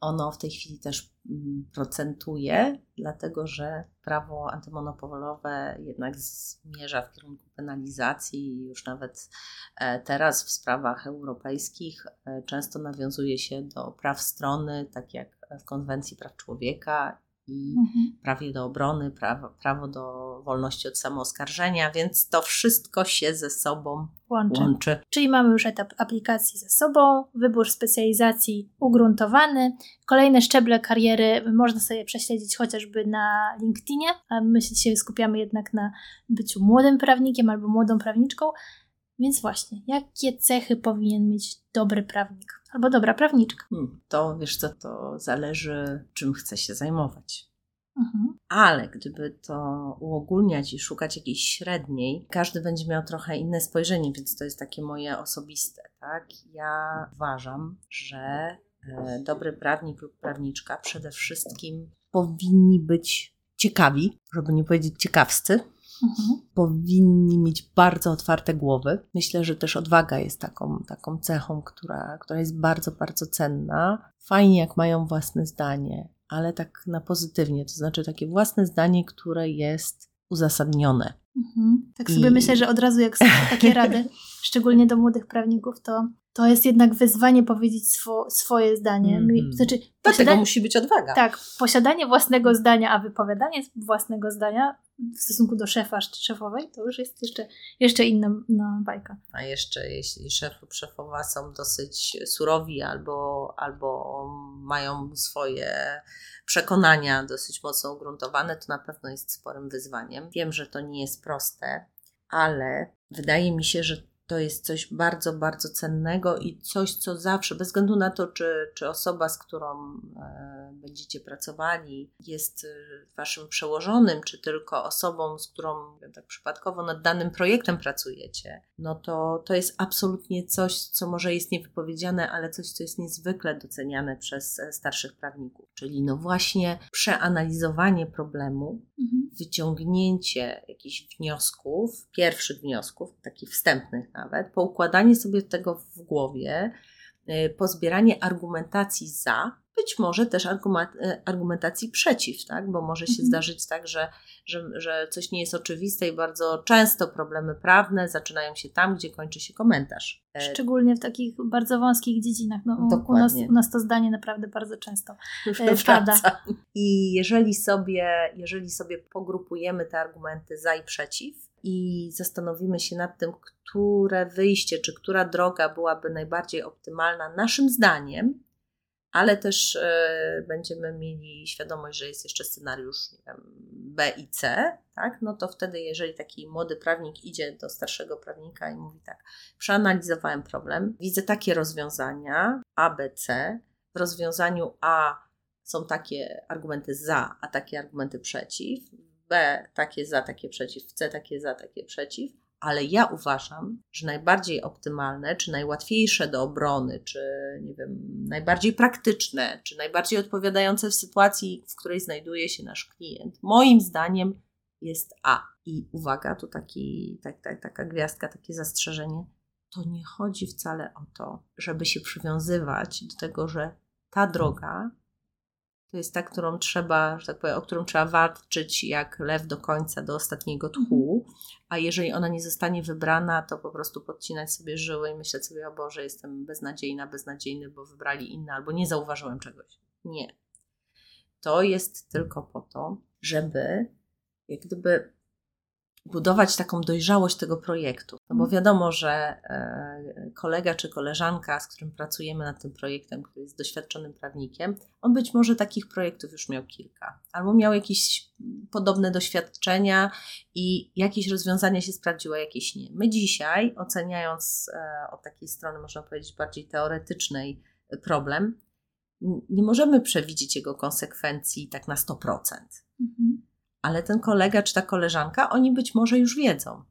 S2: ono w tej chwili też mm, procentuje, dlatego że prawo antymonopolowe jednak zmierza w kierunku penalizacji. Już nawet e, teraz w sprawach europejskich e, często nawiązuje się do praw strony, tak jak w Konwencji Praw Człowieka i mhm. prawie do obrony, prawo, prawo do wolności od samooskarżenia, więc to wszystko się ze sobą łączy. łączy.
S1: Czyli mamy już etap aplikacji ze sobą, wybór specjalizacji ugruntowany, kolejne szczeble kariery można sobie prześledzić chociażby na LinkedInie, a my się dzisiaj skupiamy jednak na byciu młodym prawnikiem albo młodą prawniczką. Więc właśnie, jakie cechy powinien mieć dobry prawnik albo dobra prawniczka?
S2: Hmm, to wiesz co, to zależy, czym chce się zajmować.
S1: Mhm.
S2: Ale gdyby to uogólniać i szukać jakiejś średniej, każdy będzie miał trochę inne spojrzenie, więc to jest takie moje osobiste. Tak? Ja uważam, że e, dobry prawnik lub prawniczka przede wszystkim powinni być ciekawi, żeby nie powiedzieć ciekawscy.
S1: Mhm.
S2: Powinni mieć bardzo otwarte głowy. Myślę, że też odwaga jest taką, taką cechą, która, która jest bardzo, bardzo cenna. Fajnie, jak mają własne zdanie, ale tak na pozytywnie, to znaczy takie własne zdanie, które jest uzasadnione.
S1: Mhm. Tak sobie
S2: I-
S1: myślę, że od razu jak są [laughs] takie rady, szczególnie do młodych prawników, to, to jest jednak wyzwanie powiedzieć swo, swoje zdanie.
S2: Mhm.
S1: Znaczy,
S2: Dlatego musi być odwaga.
S1: tak, posiadanie własnego zdania, a wypowiadanie własnego zdania w stosunku do szefa czy szefowej, to już jest jeszcze, jeszcze inna no, bajka.
S2: A jeszcze jeśli szef lub szefowa są dosyć surowi albo, albo mają swoje przekonania dosyć mocno ugruntowane, to na pewno jest sporym wyzwaniem. Wiem, że to nie jest proste, ale wydaje mi się, że to jest coś bardzo, bardzo cennego i coś, co zawsze, bez względu na to, czy, czy osoba, z którą e, będziecie pracowali, jest e, waszym przełożonym, czy tylko osobą, z którą tak przypadkowo nad danym projektem pracujecie, no to to jest absolutnie coś, co może jest niewypowiedziane, ale coś, co jest niezwykle doceniane przez e, starszych prawników. Czyli no właśnie przeanalizowanie problemu,
S1: Mhm.
S2: wyciągnięcie jakichś wniosków, pierwszych wniosków, takich wstępnych nawet, poukładanie sobie tego w głowie, y, pozbieranie argumentacji za, być może też y, argumentacji przeciw, tak? bo może się
S1: Mhm.
S2: zdarzyć tak, że, że, że coś nie jest oczywiste i bardzo często problemy prawne zaczynają się tam, gdzie kończy się komentarz. E,
S1: Szczególnie w takich bardzo wąskich dziedzinach. No, u, nas,
S2: Dokładnie.
S1: u nas to zdanie naprawdę bardzo często e, pada.
S2: I jeżeli sobie, jeżeli sobie pogrupujemy te argumenty za i przeciw i zastanowimy się nad tym, które wyjście czy która droga byłaby najbardziej optymalna naszym zdaniem, ale też e, będziemy mieli świadomość, że jest jeszcze scenariusz wiem, B i C, tak? no to wtedy, jeżeli taki młody prawnik idzie do starszego prawnika i mówi tak, przeanalizowałem problem, widzę takie rozwiązania A, B, C, w rozwiązaniu A są takie argumenty za, a takie argumenty przeciw, B takie za, takie przeciw, w C takie za, takie przeciw, ale ja uważam, że najbardziej optymalne, czy najłatwiejsze do obrony, czy nie wiem, najbardziej praktyczne, czy najbardziej odpowiadające w sytuacji, w której znajduje się nasz klient, moim zdaniem jest A. I uwaga, tu taki, tak, tak, taka gwiazdka, takie zastrzeżenie. To nie chodzi wcale o to, żeby się przywiązywać do tego, że ta droga to jest ta, którą trzeba, że tak powiem, o którą trzeba walczyć jak lew do końca, do ostatniego tchu, a jeżeli ona nie zostanie wybrana, to po prostu podcinać sobie żyły i myśleć sobie, o Boże, jestem beznadziejna, beznadziejny, bo wybrali inne, albo nie zauważyłem czegoś. Nie. To jest tylko po to, żeby jak gdyby budować taką dojrzałość tego projektu. No bo wiadomo, że e, kolega czy koleżanka, z którym pracujemy nad tym projektem, który jest doświadczonym prawnikiem, on być może takich projektów już miał kilka, albo miał jakieś podobne doświadczenia i jakieś rozwiązania się sprawdziły, jakieś nie. My dzisiaj, oceniając e, od takiej strony, można powiedzieć, bardziej teoretycznej problem, nie możemy przewidzieć jego konsekwencji tak na 100%.
S1: Mhm.
S2: Ale ten kolega czy ta koleżanka, oni być może już wiedzą.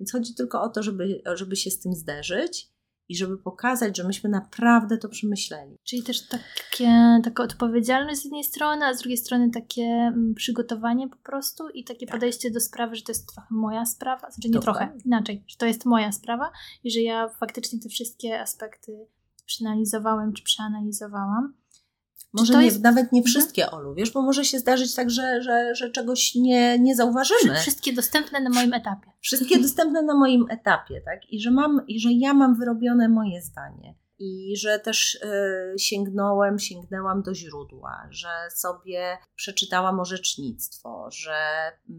S2: Więc chodzi tylko o to, żeby, żeby się z tym zderzyć i żeby pokazać, że myśmy naprawdę to przemyśleli.
S1: Czyli też takie, taka odpowiedzialność z jednej strony, a z drugiej strony takie mm, przygotowanie po prostu i takie
S2: Tak.
S1: podejście do sprawy, że to jest trochę moja sprawa, znaczy nie trochę, inaczej, że to jest moja sprawa i że ja faktycznie te wszystkie aspekty przeanalizowałem czy przeanalizowałam.
S2: Może nie,
S1: jest-
S2: nawet nie
S1: Mhm.
S2: wszystkie, Olu, wiesz, bo może się zdarzyć tak, że, że, że czegoś nie, nie zauważymy.
S1: Wszystkie dostępne na moim etapie.
S2: Wszystkie dostępne na moim etapie, tak? I że, mam, I że ja mam wyrobione moje zdanie. I że też e, sięgnąłem, sięgnęłam do źródła, że sobie przeczytałam orzecznictwo, że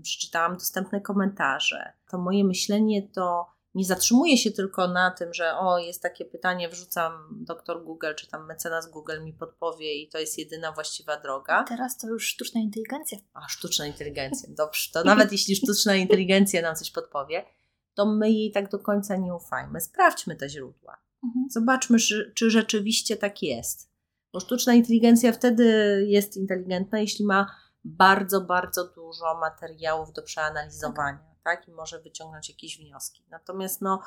S2: przeczytałam dostępne komentarze. To moje myślenie to nie zatrzymuje się tylko na tym, że o, jest takie pytanie, wrzucam doktor Google, czy tam mecenas Google mi podpowie i to jest jedyna właściwa droga.
S1: Teraz to już sztuczna inteligencja.
S2: A, sztuczna inteligencja. Dobrze, to nawet [laughs] jeśli sztuczna inteligencja nam coś podpowie, to my jej tak do końca nie ufajmy. Sprawdźmy te źródła.
S1: Mhm.
S2: Zobaczmy, czy, czy rzeczywiście tak jest. Bo sztuczna inteligencja wtedy jest inteligentna, jeśli ma bardzo, bardzo dużo materiałów do przeanalizowania, tak? I może wyciągnąć jakieś wnioski. Natomiast no,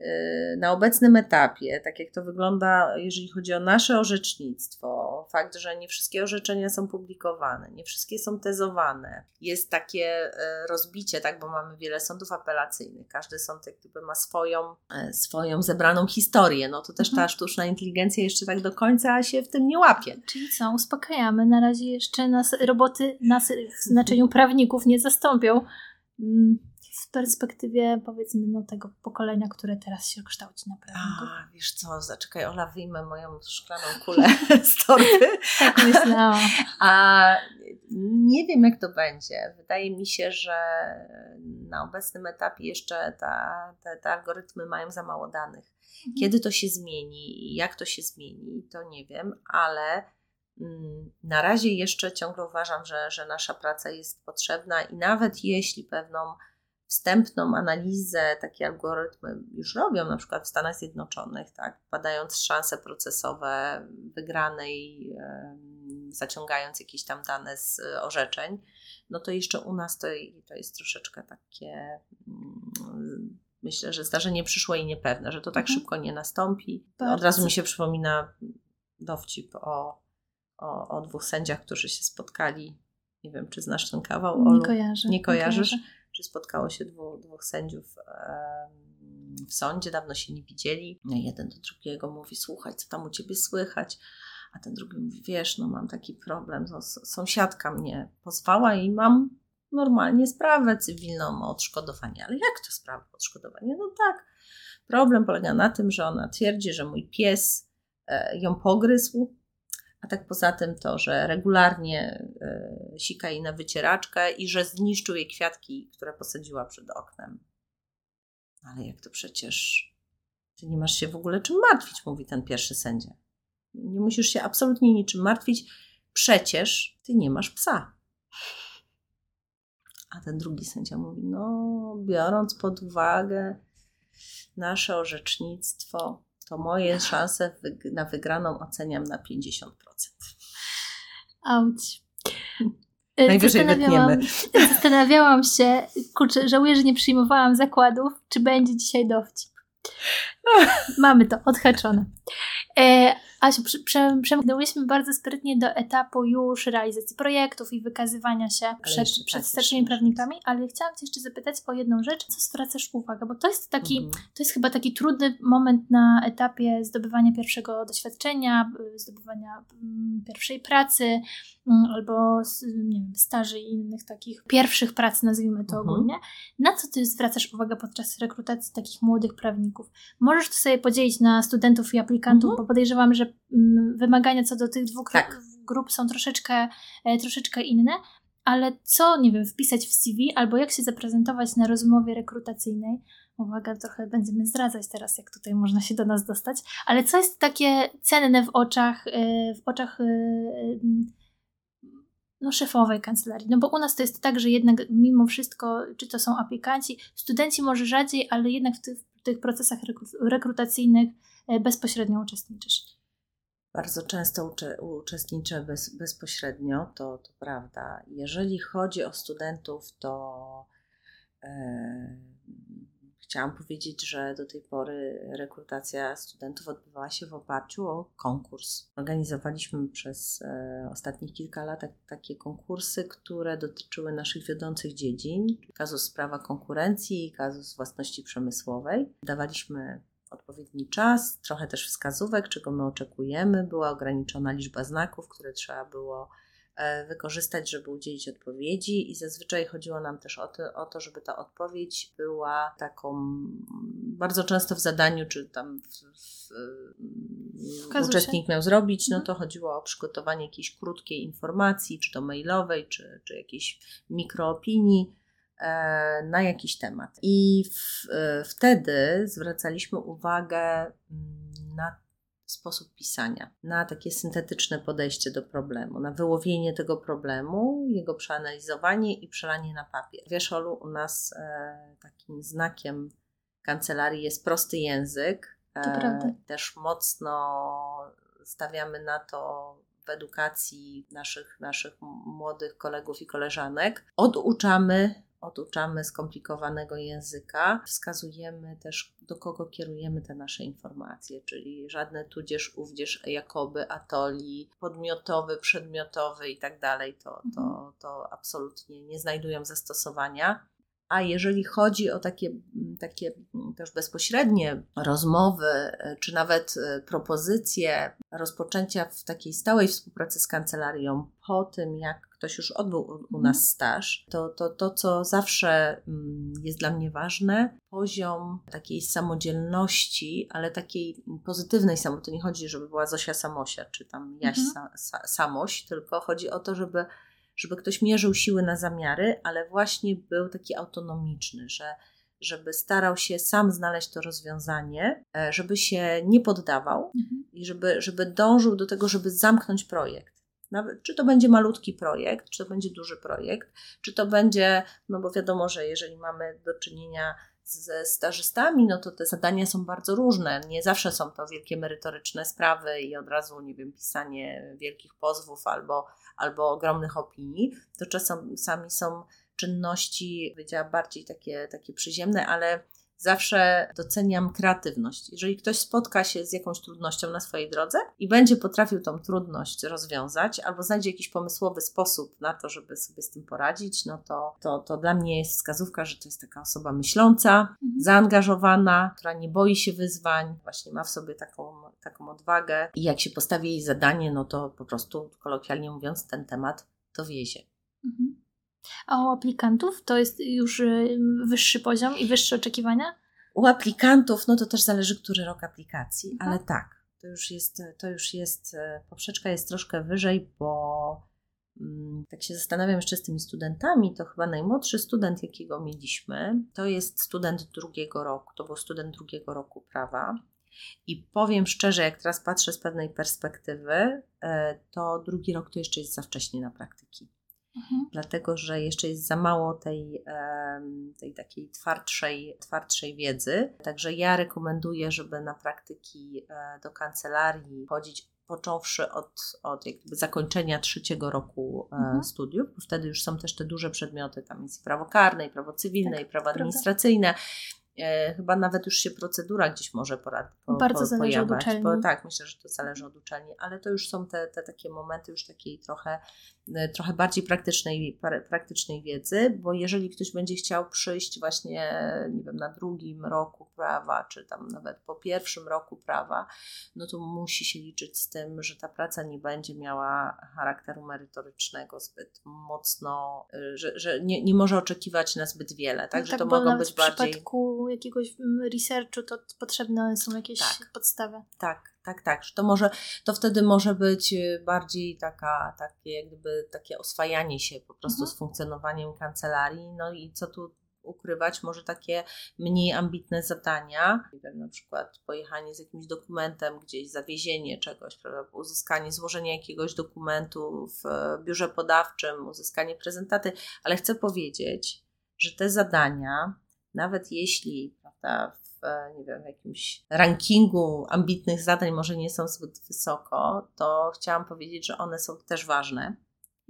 S2: Y, na obecnym etapie, tak jak to wygląda, jeżeli chodzi o nasze orzecznictwo, fakt, że nie wszystkie orzeczenia są publikowane, nie wszystkie są tezowane, jest takie y, rozbicie, tak, bo mamy wiele sądów apelacyjnych, każdy sąd jak gdyby ma swoją, y, swoją zebraną historię, no to też ta mhm. sztuczna inteligencja jeszcze tak do końca się w tym nie łapie.
S1: Czyli co, uspokajamy, na razie jeszcze nas roboty nas w znaczeniu prawników nie zastąpią. Mm, w perspektywie powiedzmy no, tego pokolenia, które teraz się kształci na prawników.
S2: A, wiesz co, zaczekaj, Ola, wyjmę moją szklaną kulę [laughs] z torby.
S1: tak myślałam. [laughs]
S2: A nie wiem, jak to będzie. Wydaje mi się, że na obecnym etapie jeszcze ta, te, te algorytmy mają za mało danych. Mhm. Kiedy to się zmieni, jak to się zmieni, to nie wiem, ale na razie jeszcze ciągle uważam, że, że nasza praca jest potrzebna i nawet jeśli pewną wstępną analizę takie algorytmy już robią, na przykład w Stanach Zjednoczonych, tak, badając szanse procesowe wygranej, zaciągając jakieś tam dane z orzeczeń, no to jeszcze u nas to, to jest troszeczkę takie, mm, myślę, że zdarzenie przyszłe i niepewne, że to tak mhm. szybko nie nastąpi. Bardzo. Od razu mi się przypomina dowcip o, o, o dwóch sędziach, którzy się spotkali. Nie wiem, czy znasz ten kawał?
S1: Olu? Nie kojarzę.
S2: Nie kojarzysz? Nie że spotkało się dwóch, dwóch sędziów w sądzie, dawno się nie widzieli. No jeden do drugiego mówi, słuchaj, co tam u ciebie słychać? A ten drugi mówi, wiesz, no mam taki problem, no, sąsiadka mnie pozwała i mam normalnie sprawę cywilną o odszkodowanie. Ale jak to sprawa o odszkodowanie? No tak, problem polega na tym, że ona twierdzi, że mój pies e, ją pogryzł, a tak poza tym to, że regularnie y, sika jej na wycieraczkę i że zniszczył jej kwiatki, które posadziła przed oknem. Ale jak to przecież ty nie masz się w ogóle czym martwić, mówi ten pierwszy sędzia. Nie musisz się absolutnie niczym martwić, przecież ty nie masz psa. A ten drugi sędzia mówi: No, biorąc pod uwagę nasze orzecznictwo, to moje szanse na wygraną oceniam na 50%.
S1: Auć.
S2: Najwyżej zastanawiałam, [laughs]
S1: zastanawiałam się, kurczę, żałuję, że nie przyjmowałam zakładów, czy będzie dzisiaj dowcip. [laughs] Mamy to odhaczone. E, Asiu, przemknęłyśmy bardzo sprytnie do etapu już realizacji projektów i wykazywania się ale przed, przed tak, starszymi prawnikami, ale chciałam Cię jeszcze zapytać o jedną rzecz, co zwracasz uwagę, bo to jest taki, mhm. to jest chyba taki trudny moment na etapie zdobywania pierwszego doświadczenia, zdobywania mm, pierwszej pracy mm, albo nie wiem, staży i innych takich pierwszych prac, nazwijmy to mhm. ogólnie. Na co Ty zwracasz uwagę podczas rekrutacji takich młodych prawników? Możesz to sobie podzielić na studentów i aplikantów, mhm. bo podejrzewam, że wymagania co do tych dwóch tak. grup są troszeczkę, e, troszeczkę inne, ale co, nie wiem, wpisać w CV albo jak się zaprezentować na rozmowie rekrutacyjnej. Uwaga, trochę będziemy zdradzać teraz, jak tutaj można się do nas dostać, ale co jest takie cenne w oczach, e, w oczach e, no, szefowej kancelarii. No bo u nas to jest tak, że jednak mimo wszystko, czy to są aplikanci, studenci może rzadziej, ale jednak w tych, w tych procesach rekrutacyjnych bezpośrednio uczestniczysz.
S2: Bardzo często uczestniczę bez, bezpośrednio, to, to prawda. Jeżeli chodzi o studentów, to e, chciałam powiedzieć, że do tej pory rekrutacja studentów odbywała się w oparciu o konkurs. Organizowaliśmy przez e, ostatnich kilka lat tak, takie konkursy, które dotyczyły naszych wiodących dziedzin. Kazus prawa konkurencji i kazus własności przemysłowej. Dawaliśmy odpowiedni czas, trochę też wskazówek, czego my oczekujemy. Była ograniczona liczba znaków, które trzeba było e, wykorzystać, żeby udzielić odpowiedzi, i zazwyczaj chodziło nam też o to, o to żeby ta odpowiedź była taką bardzo często w zadaniu, czy tam w, w, uczestnik miał zrobić, no mhm. to chodziło o przygotowanie jakiejś krótkiej informacji, czy to mailowej, czy, czy jakiejś mikroopinii na jakiś temat. I w, e, wtedy zwracaliśmy uwagę mm, na sposób pisania, na takie syntetyczne podejście do problemu, na wyłowienie tego problemu, jego przeanalizowanie i przelanie na papier. Wiesz, Olu, u nas e, takim znakiem kancelarii jest prosty język.
S1: E,
S2: też mocno stawiamy na to w edukacji naszych, naszych młodych kolegów i koleżanek. Oduczamy oduczamy skomplikowanego języka, wskazujemy też, do kogo kierujemy te nasze informacje, czyli żadne tudzież, ówdzież, jakoby, atoli, podmiotowy, przedmiotowy i tak dalej, to, to, mhm. to absolutnie nie znajdują zastosowania. A jeżeli chodzi o takie, takie też bezpośrednie rozmowy, e, czy nawet e, propozycje rozpoczęcia w takiej stałej współpracy z kancelarią po tym, jak ktoś już odbył u mhm. nas staż, to, to to, co zawsze mm, jest dla mnie ważne, poziom takiej samodzielności, ale takiej pozytywnej samości. To nie chodzi, żeby była Zosia Samosia, czy tam Jaś mhm. sa, Samoś, tylko chodzi o to, żeby żeby ktoś mierzył siły na zamiary, ale właśnie był taki autonomiczny, że żeby starał się sam znaleźć to rozwiązanie, e, żeby się nie poddawał mhm. i żeby, żeby dążył do tego, żeby zamknąć projekt. Nawet, czy to będzie malutki projekt, czy to będzie duży projekt, czy to będzie, no bo wiadomo, że jeżeli mamy do czynienia ze stażystami, no to te zadania są bardzo różne. Nie zawsze są to wielkie merytoryczne sprawy i od razu, nie wiem, pisanie wielkich pozwów albo, albo ogromnych opinii. To czasami są czynności, powiedziała, bardziej takie, takie przyziemne, ale zawsze doceniam kreatywność. Jeżeli ktoś spotka się z jakąś trudnością na swojej drodze i będzie potrafił tą trudność rozwiązać, albo znajdzie jakiś pomysłowy sposób na to, żeby sobie z tym poradzić, no to, to, to dla mnie jest wskazówka, że to jest taka osoba myśląca, mhm. zaangażowana, która nie boi się wyzwań, właśnie ma w sobie taką, taką odwagę i jak się postawi jej zadanie, no to po prostu, kolokwialnie mówiąc, ten temat to wiezie. Mhm.
S1: A u aplikantów to jest już y, wyższy poziom i wyższe oczekiwania?
S2: U aplikantów, no to też zależy, który rok aplikacji, mhm. ale tak, to już jest, to już jest, e, poprzeczka jest troszkę wyżej, bo mm, tak się zastanawiam jeszcze z tymi studentami, to chyba najmłodszy student, jakiego mieliśmy, to jest student drugiego roku, to był student drugiego roku prawa. I powiem szczerze, jak teraz patrzę z pewnej perspektywy, e, to drugi rok to jeszcze jest za wcześnie na praktyki mhm. dlatego że jeszcze jest za mało tej, tej takiej twardszej, twardszej wiedzy. Także ja rekomenduję, żeby na praktyki e, do kancelarii chodzić począwszy od, od jakby zakończenia trzeciego roku e, mhm. studiów, bo wtedy już są też te duże przedmioty, tam jest prawo karne, i prawo cywilne, tak, i prawo administracyjne. E, chyba nawet już się procedura gdzieś może porad, po,
S1: Bardzo
S2: po,
S1: zależy pojawiać. od uczelni. Bo,
S2: tak, myślę, że to zależy od uczelni, ale to już są te, te takie momenty już takiej trochę trochę bardziej praktycznej, praktycznej wiedzy, bo jeżeli ktoś będzie chciał przyjść właśnie, nie wiem, na drugim roku prawa, czy tam nawet po pierwszym roku prawa, no to musi się liczyć z tym, że ta praca nie będzie miała charakteru merytorycznego zbyt mocno, e, że, że nie, nie może oczekiwać na zbyt wiele, tak? No że
S1: tak,
S2: to
S1: mogą
S2: być
S1: w bardziej. W przypadku jakiegoś researchu to potrzebne są jakieś
S2: tak,
S1: podstawy.
S2: Tak, tak, tak, że to może, to wtedy może być y, bardziej taka, takie jak gdyby takie oswajanie się po prostu mhm. z funkcjonowaniem kancelarii, no i co tu ukrywać, może takie mniej ambitne zadania, na przykład pojechanie z jakimś dokumentem gdzieś, zawiezienie czegoś, prawda, uzyskanie, złożenie jakiegoś dokumentu w biurze podawczym, uzyskanie prezentaty, ale chcę powiedzieć, że te zadania, nawet jeśli prawda, w, nie wiem, w jakimś rankingu ambitnych zadań może nie są zbyt wysoko, to chciałam powiedzieć, że one są też ważne.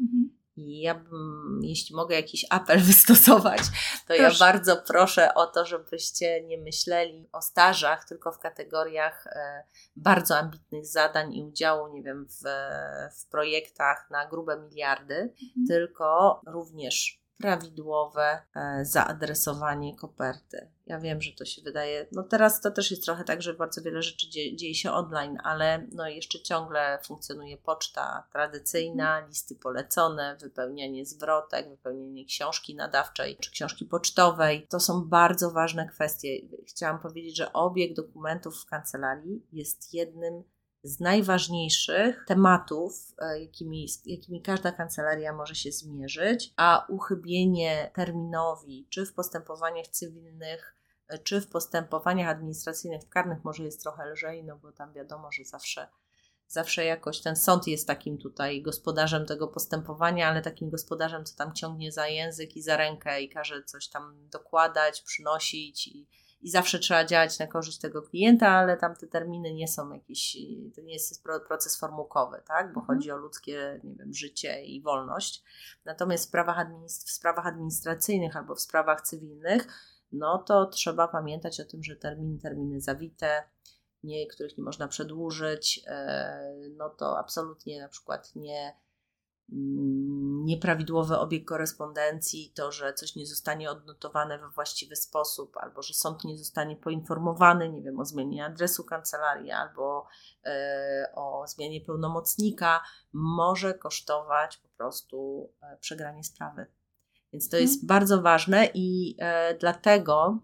S2: Mhm. I ja bym, jeśli mogę jakiś apel [laughs] wystosować, to proszę. ja bardzo proszę o to, żebyście nie myśleli o stażach tylko w kategoriach e, bardzo ambitnych zadań i udziału, nie wiem, w, w projektach na grube miliardy, mhm. tylko również prawidłowe e, zaadresowanie koperty. Ja wiem, że to się wydaje, no teraz to też jest trochę tak, że bardzo wiele rzeczy dzieje, dzieje się online, ale no jeszcze ciągle funkcjonuje poczta tradycyjna, mhm. listy polecone, wypełnianie zwrotek, wypełnianie książki nadawczej czy książki pocztowej. To są bardzo ważne kwestie. Chciałam powiedzieć, że obieg dokumentów w kancelarii jest jednym z najważniejszych tematów, e, jakimi, jakimi każda kancelaria może się zmierzyć, a uchybienie terminowi, czy w postępowaniach cywilnych, czy w postępowaniach administracyjnych, karnych może jest trochę lżej, no bo tam wiadomo, że zawsze, zawsze jakoś ten sąd jest takim tutaj gospodarzem tego postępowania, ale takim gospodarzem, co tam ciągnie za język i za rękę i każe coś tam dokładać, przynosić i, i zawsze trzeba działać na korzyść tego klienta, ale tam te terminy nie są jakieś, to nie jest proces formułkowy, tak? bo mhm. chodzi o ludzkie nie wiem, życie i wolność. Natomiast w sprawach, w sprawach administracyjnych albo w sprawach cywilnych, no to trzeba pamiętać o tym, że terminy, terminy zawite, nie, których nie można przedłużyć, e, no to absolutnie na przykład nie nieprawidłowy obieg korespondencji, to, że coś nie zostanie odnotowane we właściwy sposób, albo że sąd nie zostanie poinformowany, nie wiem, o zmianie adresu kancelarii, albo e, o zmianie pełnomocnika, może kosztować po prostu e, przegranie sprawy. Więc to jest hmm. bardzo ważne i e, dlatego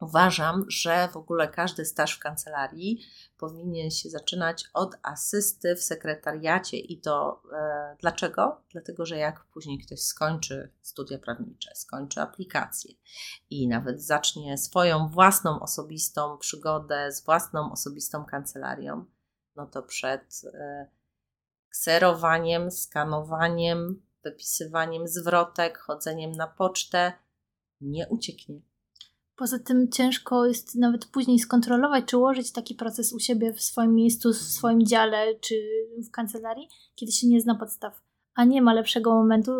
S2: Uważam, że w ogóle każdy staż w kancelarii powinien się zaczynać od asysty w sekretariacie. I to e, dlaczego? Dlatego, że jak później ktoś skończy studia prawnicze, skończy aplikację i nawet zacznie swoją własną osobistą przygodę z własną osobistą kancelarią, no to przed e, kserowaniem, skanowaniem, wypisywaniem zwrotek, chodzeniem na pocztę nie ucieknie
S1: Poza tym ciężko jest nawet później skontrolować, czy ułożyć taki proces u siebie w swoim miejscu, w swoim dziale czy w kancelarii, kiedy się nie zna podstaw. A nie ma lepszego momentu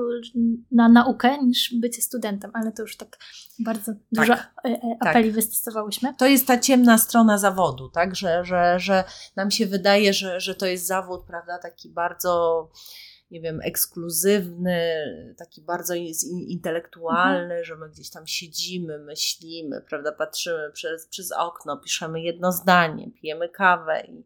S1: na naukę niż bycie studentem, ale to już tak bardzo tak, dużo e, e, tak. apeli tak. wystosowałyśmy.
S2: To jest ta ciemna strona zawodu, tak? Że, że, że nam się wydaje, że, że to jest zawód, prawda, taki bardzo nie wiem, ekskluzywny, taki bardzo intelektualny, mhm. że my gdzieś tam siedzimy, myślimy, prawda, patrzymy przez, przez okno, piszemy jedno zdanie, pijemy kawę i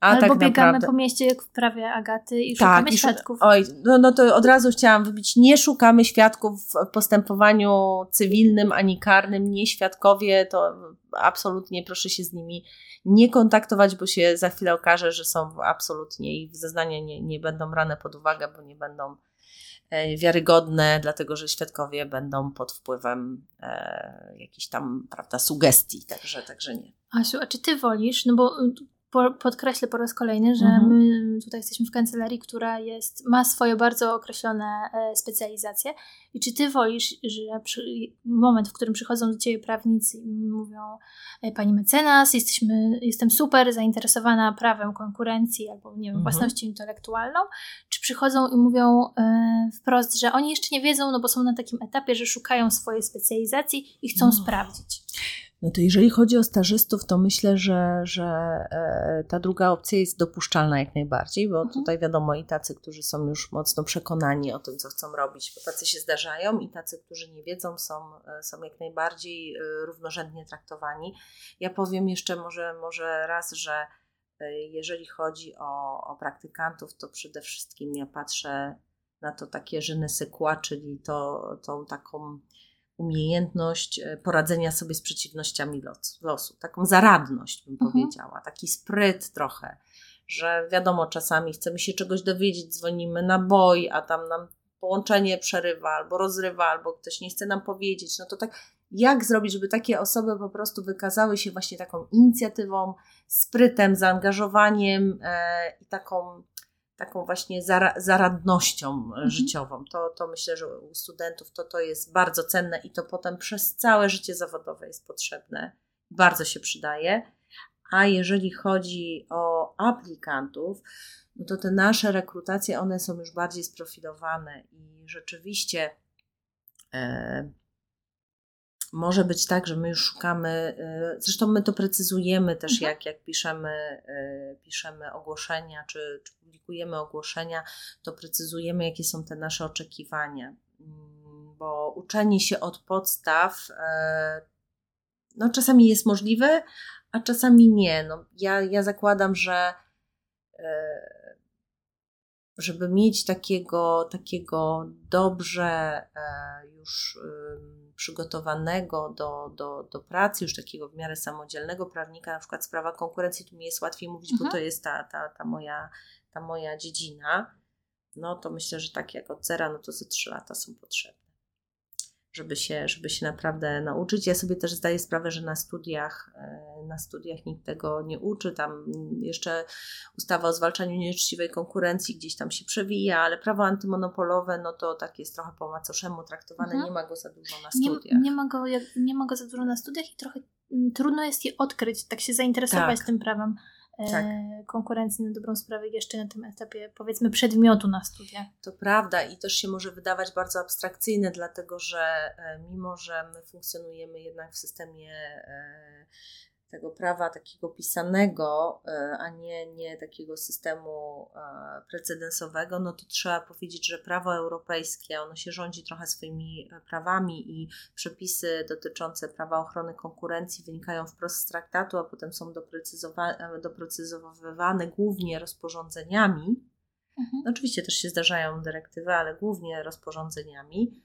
S1: a Albo tak biegamy naprawdę... po mieście jak w prawie Agaty i tak, szukamy świadków.
S2: Oj, no, no to od razu chciałam wybić, nie szukamy świadków w postępowaniu cywilnym ani karnym, nie świadkowie, to absolutnie proszę się z nimi nie kontaktować, bo się za chwilę okaże, że są absolutnie ich zeznania nie, nie będą brane pod uwagę, bo nie będą e, wiarygodne, dlatego że świadkowie będą pod wpływem e, jakichś tam, prawda, sugestii, także, także nie.
S1: Asiu, a czy ty wolisz, no bo po, podkreślę po raz kolejny, że mhm. my tutaj jesteśmy w kancelarii, która jest, ma swoje bardzo określone e, specjalizacje. I czy ty wolisz, że przy, moment, w którym przychodzą do ciebie prawnicy i mówią, e, pani mecenas, jesteśmy, jestem super zainteresowana prawem konkurencji albo nie wiem, mhm. własnością intelektualną, czy przychodzą i mówią e, wprost, że oni jeszcze nie wiedzą, no bo są na takim etapie, że szukają swojej specjalizacji i chcą no. sprawdzić.
S2: No to jeżeli chodzi o stażystów, to myślę, że, że e, ta druga opcja jest dopuszczalna jak najbardziej, bo mhm. tutaj wiadomo i tacy, którzy są już mocno przekonani o tym, co chcą robić, bo tacy się zdarzają i tacy, którzy nie wiedzą, są, e, są jak najbardziej e, równorzędnie traktowani. Ja powiem jeszcze może, może raz, że jeżeli chodzi o, o praktykantów, to przede wszystkim ja patrzę na to takie ne czyli to, tą taką umiejętność e, poradzenia sobie z przeciwnościami losu, taką zaradność bym mhm. powiedziała, taki spryt trochę, że wiadomo, czasami chcemy się czegoś dowiedzieć, dzwonimy na boj, a tam nam połączenie przerywa albo rozrywa, albo ktoś nie chce nam powiedzieć, no to tak jak zrobić, żeby takie osoby po prostu wykazały się właśnie taką inicjatywą, sprytem, zaangażowaniem e, i taką taką właśnie zaradnością mhm. życiową. To, to myślę, że u studentów to, to jest bardzo cenne i to potem przez całe życie zawodowe jest potrzebne. Bardzo się przydaje. A jeżeli chodzi o aplikantów, no to te nasze rekrutacje, one są już bardziej sprofilowane i rzeczywiście e, może być tak, że my już szukamy, e, zresztą my to precyzujemy też, mhm. jak, jak piszemy, e, piszemy ogłoszenia, czy, czy publikujemy ogłoszenia, to precyzujemy, jakie są te nasze oczekiwania. Mm, bo uczenie się od podstaw e, no, czasami jest możliwe, a czasami nie. No, ja, ja zakładam, że żeby mieć takiego, takiego dobrze już przygotowanego do, do, do pracy, już takiego w miarę samodzielnego prawnika, na przykład sprawa konkurencji, tu mi jest łatwiej mówić, mhm. bo to jest ta, ta, ta, moja, ta moja dziedzina, no to myślę, że tak jak od zera, no to ze trzy lata są potrzebne. Żeby się, żeby się naprawdę nauczyć. Ja sobie też zdaję sprawę, że na studiach, e, na studiach nikt tego nie uczy. Tam jeszcze ustawa o zwalczaniu nieuczciwej konkurencji gdzieś tam się przewija, ale prawo antymonopolowe, no to tak jest trochę po macoszemu traktowane, mhm. nie ma go za dużo na studiach.
S1: Nie, nie, ma go, nie ma go za dużo na studiach i trochę mm, trudno jest je odkryć, tak się zainteresować tak. tym prawem tak. E, konkurencji na dobrą sprawę jeszcze na tym etapie, powiedzmy, przedmiotu na studiach.
S2: To prawda i też się może wydawać bardzo abstrakcyjne, dlatego że e, mimo, że my funkcjonujemy jednak w systemie e, tego prawa takiego pisanego, e, a nie, nie takiego systemu e, precedensowego, no to trzeba powiedzieć, że prawo europejskie, ono się rządzi trochę swoimi e, prawami i przepisy dotyczące prawa ochrony konkurencji wynikają wprost z traktatu, a potem są doprecyzowywane głównie rozporządzeniami. Mhm. No oczywiście też się zdarzają dyrektywy, ale głównie rozporządzeniami.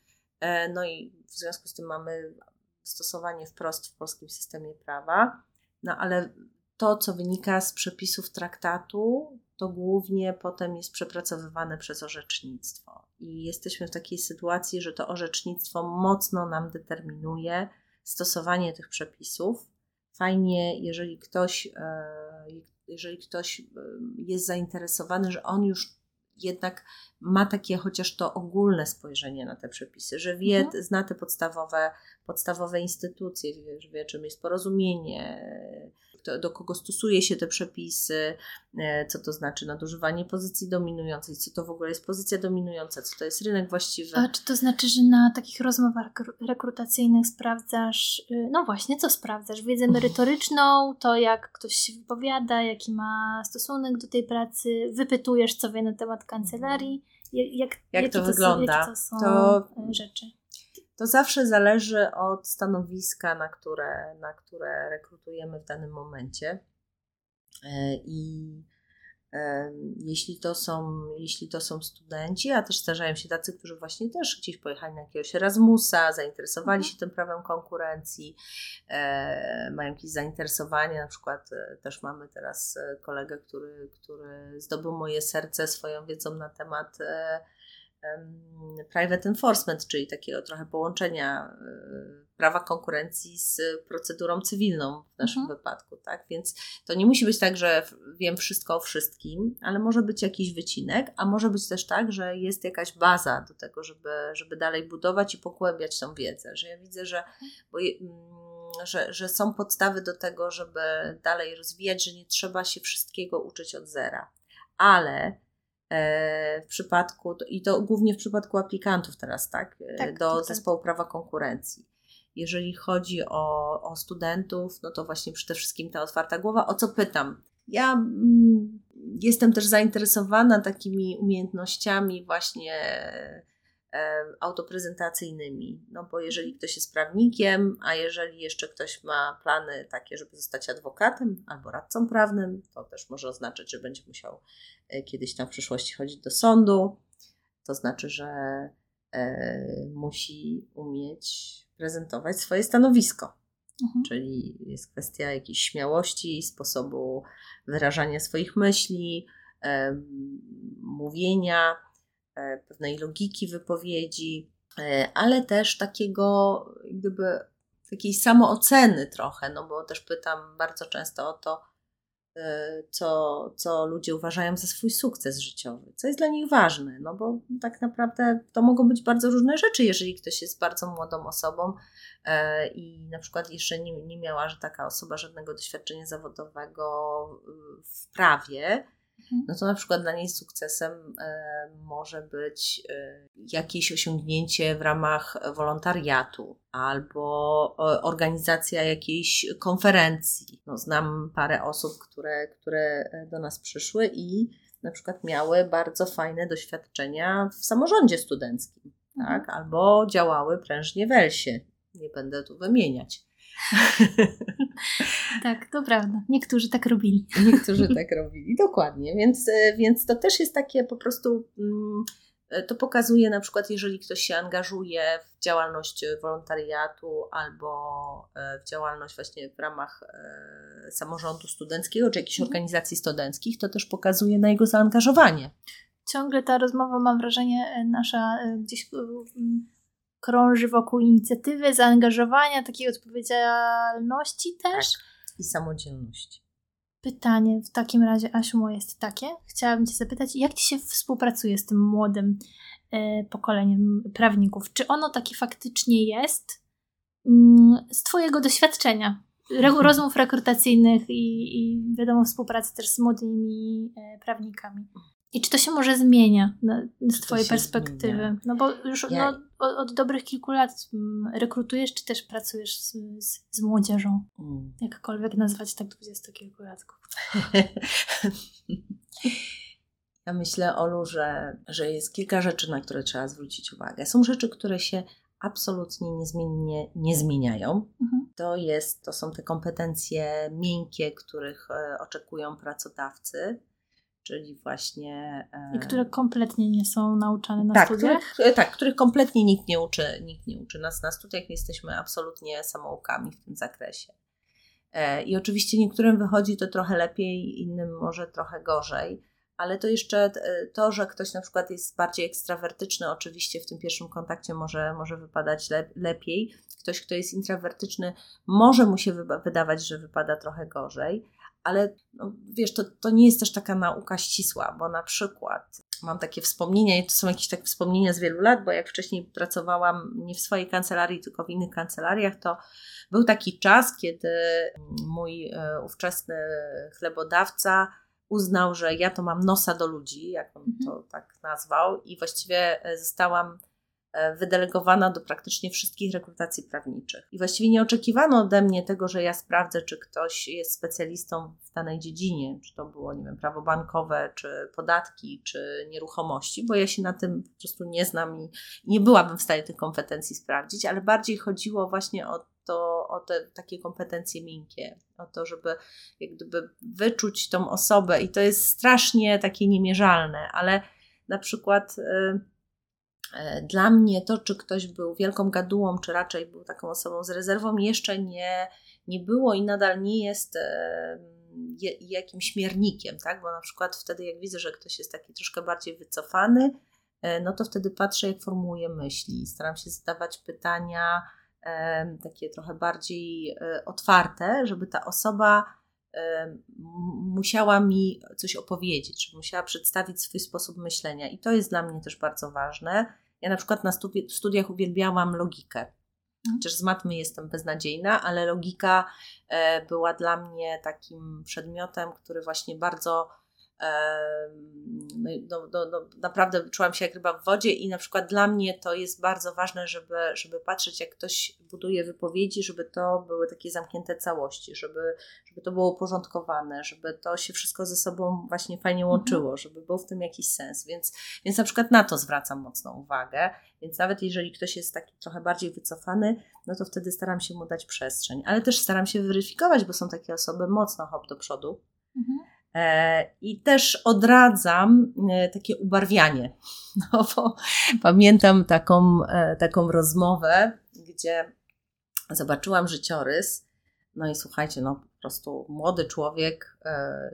S2: No i w związku z tym mamy stosowanie wprost w polskim systemie prawa. No ale to, co wynika z przepisów traktatu, to głównie potem jest przepracowywane przez orzecznictwo. I jesteśmy w takiej sytuacji, że to orzecznictwo mocno nam determinuje stosowanie tych przepisów. Fajnie, jeżeli ktoś, e, jeżeli ktoś e, jest zainteresowany, że on już jednak ma takie chociaż to ogólne spojrzenie na te przepisy, że wie, mhm. zna te podstawowe, podstawowe instytucje, wie, wie czym jest porozumienie, kto, do kogo stosuje się te przepisy, e, co to znaczy nadużywanie pozycji dominującej, co to w ogóle jest pozycja dominująca, co to jest rynek właściwy.
S1: A czy to znaczy, że na takich rozmowach rekrutacyjnych sprawdzasz, y, no właśnie, co sprawdzasz? Wiedzę merytoryczną, to jak ktoś się wypowiada, jaki ma stosunek do tej pracy, wypytujesz, co wie na temat kancelarii, jak,
S2: jak to, to wygląda?
S1: to są to... rzeczy?
S2: To zawsze zależy od stanowiska, na które, na które rekrutujemy w danym momencie. E, I jeśli to, są, jeśli to są studenci, a też zdarzają się tacy, którzy właśnie też gdzieś pojechali na jakiegoś Erasmusa, zainteresowali mhm. się tym prawem konkurencji, e, mają jakieś zainteresowanie, na przykład e, też mamy teraz kolegę, który, który zdobył moje serce swoją wiedzą na temat private enforcement, czyli takiego trochę połączenia e, prawa konkurencji z procedurą cywilną w naszym mhm. wypadku, tak? Więc to nie musi być tak, że wiem wszystko o wszystkim, ale może być jakiś wycinek, a może być też tak, że jest jakaś baza do tego, żeby, żeby dalej budować i pogłębiać tą wiedzę, że ja widzę, że, bo, mm, że, że są podstawy do tego, żeby dalej rozwijać, że nie trzeba się wszystkiego uczyć od zera, ale w przypadku, i to głównie w przypadku aplikantów teraz, tak, e, tak do tak. zespołu prawa konkurencji. Jeżeli chodzi o, o studentów, no to właśnie przede wszystkim ta otwarta głowa. O co pytam? Ja mm, jestem też zainteresowana takimi umiejętnościami właśnie autoprezentacyjnymi. No bo jeżeli ktoś jest prawnikiem, a jeżeli jeszcze ktoś ma plany takie, żeby zostać adwokatem albo radcą prawnym, to też może oznaczać, że będzie musiał e, kiedyś tam w przyszłości chodzić do sądu. To znaczy, że e, musi umieć prezentować swoje stanowisko. Mhm. Czyli jest kwestia jakiejś śmiałości, sposobu wyrażania swoich myśli, mówienia pewnej logiki wypowiedzi, e, ale też takiego, gdyby takiej samooceny trochę, no bo też pytam bardzo często o to, e, co, co ludzie uważają za swój sukces życiowy, co jest dla nich ważne, no bo tak naprawdę to mogą być bardzo różne rzeczy, jeżeli ktoś jest bardzo młodą osobą i na przykład jeszcze nie, nie miała, że taka osoba żadnego doświadczenia zawodowego w prawie. No to na przykład dla niej sukcesem e, może być e, jakieś osiągnięcie w ramach wolontariatu albo organizacja jakiejś konferencji. No, znam parę osób, które, które do nas przyszły i na przykład miały bardzo fajne doświadczenia w samorządzie studenckim, mhm. tak? albo działały prężnie w Elsie. Nie będę tu wymieniać.
S1: Tak, to prawda. Niektórzy tak robili.
S2: Niektórzy tak robili, dokładnie. Więc, e, więc to też jest takie po prostu. Mm, e, to pokazuje na przykład, jeżeli ktoś się angażuje w działalność wolontariatu albo e, w działalność właśnie w ramach samorządu studenckiego czy jakichś mhm. organizacji studenckich, to też pokazuje na jego zaangażowanie.
S1: Ciągle ta rozmowa, mam wrażenie, nasza gdzieś krąży wokół inicjatywy, zaangażowania, takiej odpowiedzialności też. Tak.
S2: I samodzielności.
S1: Pytanie w takim razie, Asiu, jest takie. Chciałabym Cię zapytać, jak Ci się współpracuje z tym młodym e, pokoleniem prawników? Czy ono takie faktycznie jest mm, z Twojego doświadczenia? [laughs] rozmów rekrutacyjnych i, i wiadomo współpracy też z młodymi e, prawnikami. I czy to się może zmienia na, z Twojej perspektywy? Zmienia. No bo już ja... no, od, od, dobrych kilku lat mm, rekrutujesz, czy też pracujesz z, z, z młodzieżą? Mm. Jakkolwiek nazwać tak dwudziestokilkulatków. [laughs]
S2: ja myślę, Olu, że, że jest kilka rzeczy, na które trzeba zwrócić uwagę. Są rzeczy, które się absolutnie niezmiennie nie zmieniają. Mhm. To, jest, to są te kompetencje miękkie, których e, oczekują pracodawcy czyli właśnie.
S1: I które kompletnie nie są nauczane na tak, studiach?
S2: Których, tak, których kompletnie nikt nie uczy, nikt nie uczy nas na studiach. Jesteśmy absolutnie samoukami w tym zakresie. E, I oczywiście niektórym wychodzi to trochę lepiej, innym może trochę gorzej, ale to jeszcze e, to, że ktoś na przykład jest bardziej ekstrawertyczny, oczywiście w tym pierwszym kontakcie może, może wypadać le, lepiej. Ktoś, kto jest introwertyczny, może mu się wydawać, że wypada trochę gorzej, ale no, wiesz, to, to nie jest też taka nauka ścisła, bo na przykład mam takie wspomnienia, i to są jakieś takie wspomnienia z wielu lat, bo jak wcześniej pracowałam nie w swojej kancelarii, tylko w innych kancelariach, to był taki czas, kiedy mój e, ówczesny chlebodawca uznał, że ja to mam nosa do ludzi, jak on to mhm. tak nazwał, i właściwie e, zostałam wydelegowana do praktycznie wszystkich rekrutacji prawniczych. I właściwie nie oczekiwano ode mnie tego, że ja sprawdzę, czy ktoś jest specjalistą w danej dziedzinie, czy to było, nie wiem, prawo bankowe, czy podatki, czy nieruchomości, bo ja się na tym po prostu nie znam i nie byłabym w stanie tych kompetencji sprawdzić, ale bardziej chodziło właśnie o to, o te takie kompetencje miękkie, o to, żeby jak gdyby wyczuć tą osobę i to jest strasznie takie niemierzalne, ale na przykład... Yy, E, dla mnie to, czy ktoś był wielką gadułą, czy raczej był taką osobą z rezerwą, jeszcze nie, nie było i nadal nie jest e, jakimś miernikiem, tak? Bo na przykład wtedy, jak widzę, że ktoś jest taki troszkę bardziej wycofany, e, no to wtedy patrzę, jak formułuje myśli. Staram się zadawać pytania takie trochę bardziej otwarte, żeby ta osoba musiała mi coś opowiedzieć, żeby musiała przedstawić swój sposób myślenia. I to jest dla mnie też bardzo ważne. Ja na przykład na studiach uwielbiałam logikę. Mhm. Chociaż z matmy jestem beznadziejna, ale logika e, była dla mnie takim przedmiotem, który właśnie bardzo no, no, no, no, naprawdę czułam się jak ryba w wodzie i na przykład dla mnie to jest bardzo ważne, żeby, żeby patrzeć jak ktoś buduje wypowiedzi, żeby to były takie zamknięte całości, żeby, żeby to było uporządkowane, żeby to się wszystko ze sobą właśnie fajnie mhm. łączyło, mhm. żeby był w tym jakiś sens, więc, więc na przykład na to zwracam mocną uwagę, więc nawet jeżeli ktoś jest taki trochę bardziej wycofany, no to wtedy staram się mu dać przestrzeń, ale też staram się weryfikować, bo są takie osoby mocno hop do przodu, mhm I też odradzam e, takie ubarwianie. [laughs] No bo pamiętam taką, e, taką rozmowę, gdzie zobaczyłam życiorys. No i słuchajcie, no po prostu młody człowiek,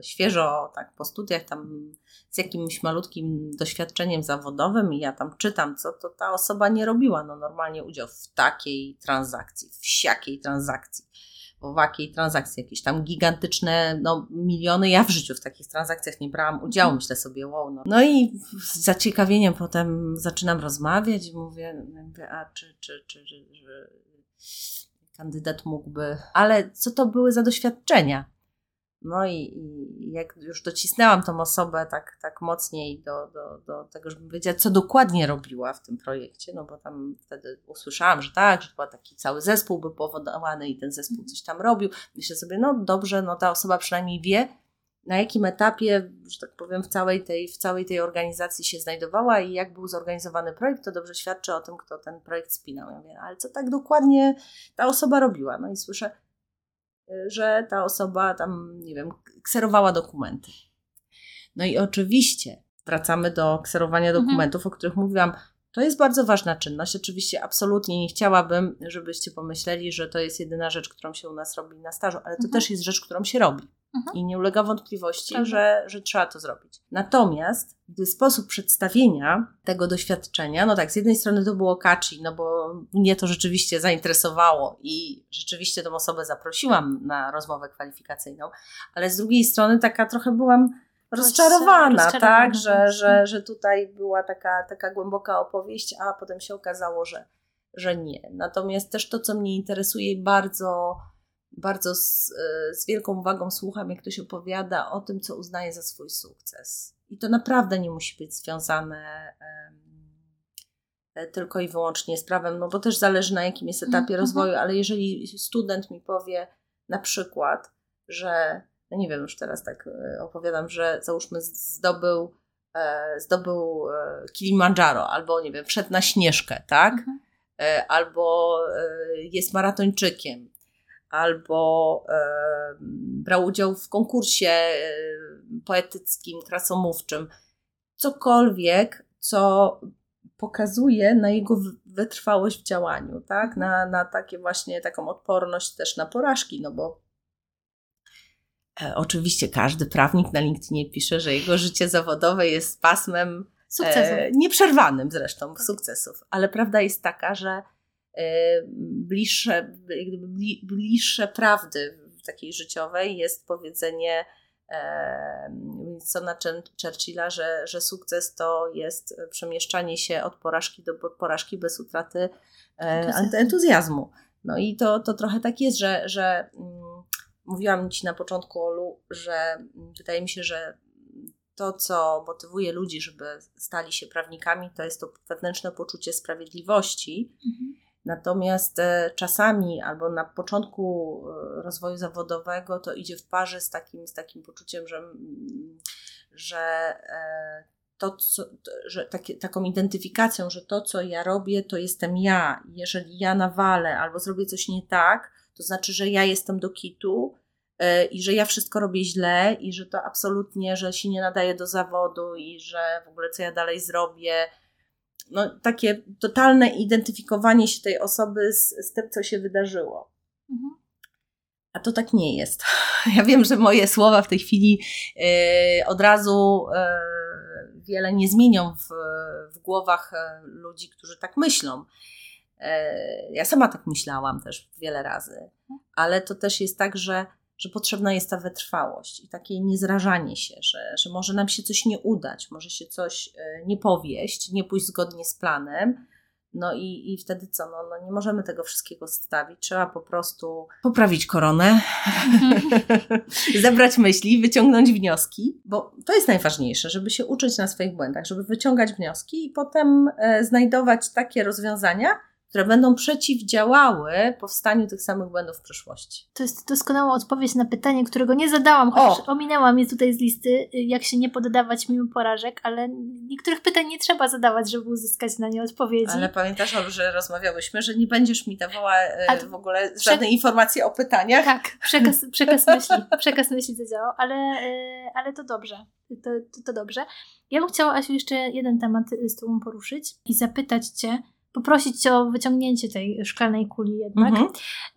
S2: świeżo tak po studiach, tam z jakimś malutkim doświadczeniem zawodowym, i ja tam czytam, co to ta osoba nie robiła. No normalnie udział w takiej transakcji, w siakiej transakcji owakiej transakcji, jakieś tam gigantyczne no, miliony. Ja w życiu w takich transakcjach nie brałam udziału, myślę sobie, wow. No, no i z zaciekawieniem potem zaczynam rozmawiać mówię, mówię a czy, czy, czy, czy kandydat mógłby, ale co to były za doświadczenia? No i, i, jak już docisnęłam tą osobę tak, tak mocniej do, do, do tego, żeby wiedzieć, co dokładnie robiła w tym projekcie, no bo tam wtedy usłyszałam, że tak, że chyba taki cały zespół był powołany i ten zespół coś tam robił. Myślę sobie, no dobrze, no ta osoba przynajmniej wie, na jakim etapie, że tak powiem, w całej tej, w całej tej organizacji się znajdowała i jak był zorganizowany projekt, to dobrze świadczy o tym, kto ten projekt spinał. Ja mówię, ale co tak dokładnie ta osoba robiła? No i słyszę, że ta osoba tam, nie wiem, kserowała dokumenty. No i oczywiście wracamy do kserowania mhm. dokumentów, mhm. o których mówiłam. To jest bardzo ważna czynność. Oczywiście absolutnie nie chciałabym, żebyście pomyśleli, że to jest jedyna rzecz, którą się u nas robi na stażu, ale to mhm. też jest rzecz, którą się robi. Mhm. I nie ulega wątpliwości, że, że trzeba to zrobić. Natomiast gdy sposób przedstawienia tego doświadczenia, no tak, z jednej strony to było kaczy, no bo mnie to rzeczywiście zainteresowało i rzeczywiście tą osobę zaprosiłam na rozmowę kwalifikacyjną, ale z drugiej strony taka trochę byłam rozczarowana, rozczarowana tak, że, że, że tutaj była taka, taka głęboka opowieść, a potem się okazało, że, że nie. Natomiast też to, co mnie interesuje bardzo bardzo z, e, z wielką uwagą słucham, jak ktoś opowiada o tym, co uznaje za swój sukces. I to naprawdę nie musi być związane um, tylko i wyłącznie z prawem, no bo też zależy na jakim jest etapie mm, rozwoju, ale jeżeli student mi powie na przykład, że, no nie wiem, już teraz tak e, opowiadam, że załóżmy zdobył, zdobył Kilimandżaro, albo nie wiem, wszedł na Śnieżkę, tak? Mhm. Albo jest maratończykiem, albo brał udział w konkursie poetyckim, krasomówczym. Cokolwiek, co pokazuje na jego wytrwałość w działaniu, tak? Na, na takie właśnie taką odporność też na porażki, no bo e, oczywiście każdy prawnik na LinkedInie pisze, że jego życie zawodowe jest pasmem e, nieprzerwanym zresztą tak. sukcesów, ale prawda jest taka, że E, bliższe, bliższe prawdy takiej życiowej jest powiedzenie Winstona Churchilla, że, że sukces to jest przemieszczanie się od porażki do porażki bez utraty e, entuzjazmu. No i to, to trochę tak jest, że, że mm, mówiłam Ci na początku, Olu, że mm, wydaje mi się, że to, co motywuje ludzi, żeby stali się prawnikami, to jest to wewnętrzne poczucie sprawiedliwości. Mhm Natomiast e, czasami albo na początku e, rozwoju zawodowego to idzie w parze z takim, z takim poczuciem, że, że e, to, co, że takie, taką identyfikacją, że to, co ja robię, to jestem ja. Jeżeli ja nawalę albo zrobię coś nie tak, to znaczy, że ja jestem do kitu i że ja wszystko robię źle i że to absolutnie, że się nie nadaje do zawodu i że w ogóle co ja dalej zrobię, no, takie totalne identyfikowanie się tej osoby z, z tym, co się wydarzyło. Mhm. A to tak nie jest. [laughs] Ja wiem, że moje słowa w tej chwili yy, od razu yy, wiele nie zmienią w, w głowach e, ludzi, którzy tak myślą. Ja sama tak myślałam też wiele razy, mhm. ale to też jest tak, że że potrzebna jest ta wytrwałość i takie niezrażanie się, że, że może nam się coś nie udać, może się coś e, nie powieść, nie pójść zgodnie z planem. No i, i wtedy co? No, no nie możemy tego wszystkiego stawić. Trzeba po prostu poprawić koronę, [laughs] zebrać myśli, wyciągnąć wnioski, bo to jest najważniejsze, żeby się uczyć na swoich błędach, żeby wyciągać wnioski i potem e, znajdować takie rozwiązania, które będą przeciwdziałały powstaniu tych samych błędów w przyszłości.
S1: To jest doskonała odpowiedź na pytanie, którego nie zadałam, chociaż o. ominęłam je tutaj z listy, jak się nie poddawać mimo porażek, ale niektórych pytań nie trzeba zadawać, żeby uzyskać na nie odpowiedzi.
S2: Ale pamiętasz, że rozmawiałyśmy, że nie będziesz mi dawała e, w ogóle żadnej informacji o pytaniach?
S1: Tak, przekaz, przekaz myśli, przekaz myśli zadziałał, ale, e, ale to dobrze. To, to, to dobrze. Ja bym chciała, Asiu, jeszcze jeden temat z Tobą poruszyć i zapytać Cię, poprosić o wyciągnięcie tej szklanej kuli jednak, mhm.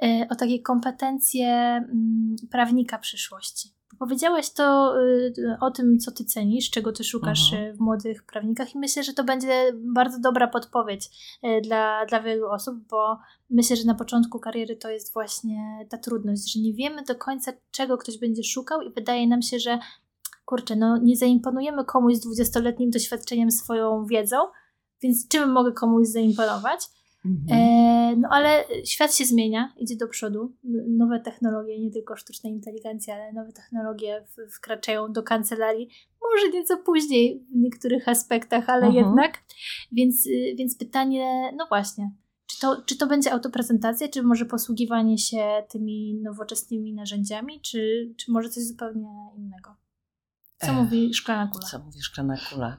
S1: E, o takie kompetencje mm, prawnika przyszłości. Powiedziałaś to y, o tym, co ty cenisz, czego ty szukasz mhm. w młodych prawnikach, i myślę, że to będzie bardzo dobra podpowiedź e, dla, dla wielu osób, bo myślę, że na początku kariery to jest właśnie ta trudność, że nie wiemy do końca, czego ktoś będzie szukał, i wydaje nam się, że kurczę, no nie zaimponujemy komuś z dwudziestoletnim doświadczeniem swoją wiedzą, więc czym mogę komuś zaimponować? Mhm. E, no ale świat się zmienia, idzie do przodu. Nowe technologie, nie tylko sztuczna inteligencja, ale nowe technologie wkraczają do kancelarii. Może nieco później w niektórych aspektach, ale mhm. jednak. Więc, y, więc pytanie, no właśnie, czy to, czy to będzie autoprezentacja, czy może posługiwanie się tymi nowoczesnymi narzędziami, czy, czy może coś zupełnie innego? Co mówi szklana kula?
S2: Co mówi szklana kula?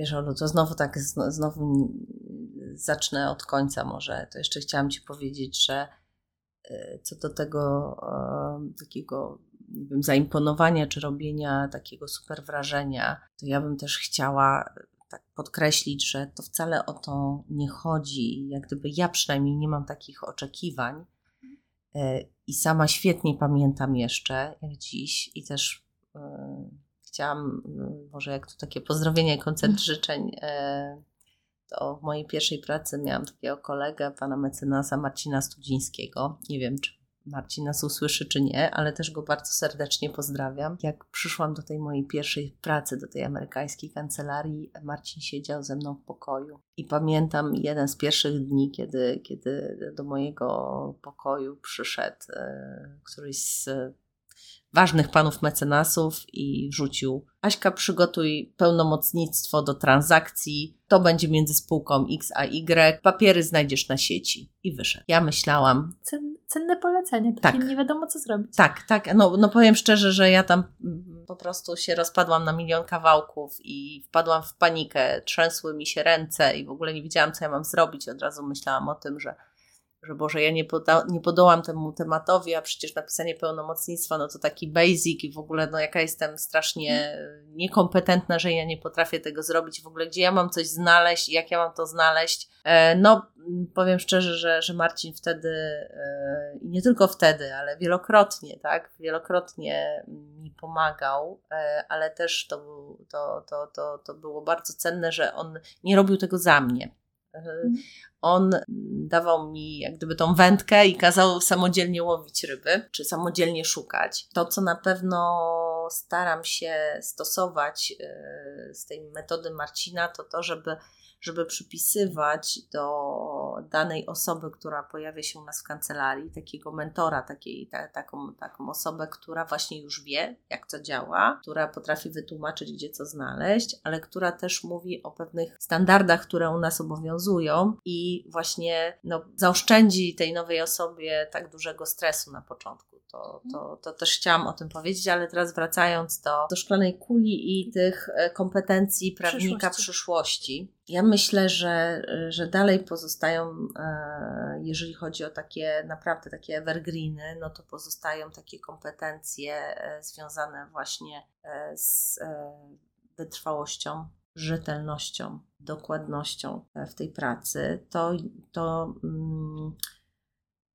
S2: Wiesz, Olu, to znowu tak, znowu zacznę od końca może. To jeszcze chciałam Ci powiedzieć, że e, co do tego takiego, nie wiem, zaimponowania czy robienia takiego super wrażenia, to ja bym też chciała tak podkreślić, że to wcale o to nie chodzi. Jak gdyby ja przynajmniej nie mam takich oczekiwań, I sama świetnie pamiętam jeszcze, jak dziś, i też chciałam, może jak to takie pozdrowienie, koncert życzeń to w mojej pierwszej pracy miałam takiego kolegę, pana mecenasa Marcina Studzińskiego. Nie wiem, czy Marcin nas usłyszy, czy nie, ale też go bardzo serdecznie pozdrawiam. Jak przyszłam do tej mojej pierwszej pracy, do tej amerykańskiej kancelarii, Marcin siedział ze mną w pokoju. I pamiętam jeden z pierwszych dni, kiedy, kiedy do mojego pokoju przyszedł e, któryś z ważnych panów mecenasów i wrzucił Aśka przygotuj pełnomocnictwo do transakcji, to będzie między spółką X a Y, papiery znajdziesz na sieci. I wyszedł. Ja myślałam...
S1: Cen, cenne polecenie, tak. nie wiadomo co zrobić.
S2: Tak, tak, no, no powiem szczerze, że ja tam mm, po prostu się rozpadłam na milion kawałków i wpadłam w panikę, trzęsły mi się ręce i w ogóle nie wiedziałam co ja mam zrobić. Od razu myślałam o tym, że że Boże, ja nie, poda, nie podołam temu tematowi, a przecież napisanie pełnomocnictwa, no to taki basic i w ogóle, no jaka jestem strasznie niekompetentna, że ja nie potrafię tego zrobić, w ogóle gdzie ja mam coś znaleźć, jak ja mam to znaleźć. E, no, powiem szczerze, że, że Marcin wtedy, e, i nie tylko wtedy, ale wielokrotnie, tak, wielokrotnie mi pomagał, e, ale też to, to, to, to, to było bardzo cenne, że on nie robił tego za mnie. Mhm on dawał mi jak gdyby tą wędkę i kazał samodzielnie łowić ryby, czy samodzielnie szukać. To, co na pewno staram się stosować e, z tej metody Marcina, to to, żeby żeby przypisywać do danej osoby, która pojawia się u nas w kancelarii, takiego mentora, takiej, ta, taką, taką osobę, która właśnie już wie, jak to działa, która potrafi wytłumaczyć, gdzie co znaleźć, ale która też mówi o pewnych standardach, które u nas obowiązują i właśnie no, zaoszczędzi tej nowej osobie tak dużego stresu na początku. To, to, to też chciałam o tym powiedzieć, ale teraz wracając do, do szklanej kuli i tych e, kompetencji prawnika przyszłości. przyszłości. Ja myślę, że, że dalej pozostają, e, jeżeli chodzi o takie naprawdę takie evergreeny, no to pozostają takie kompetencje e, związane właśnie z wytrwałością, rzetelnością, dokładnością w tej pracy. To, to, mm,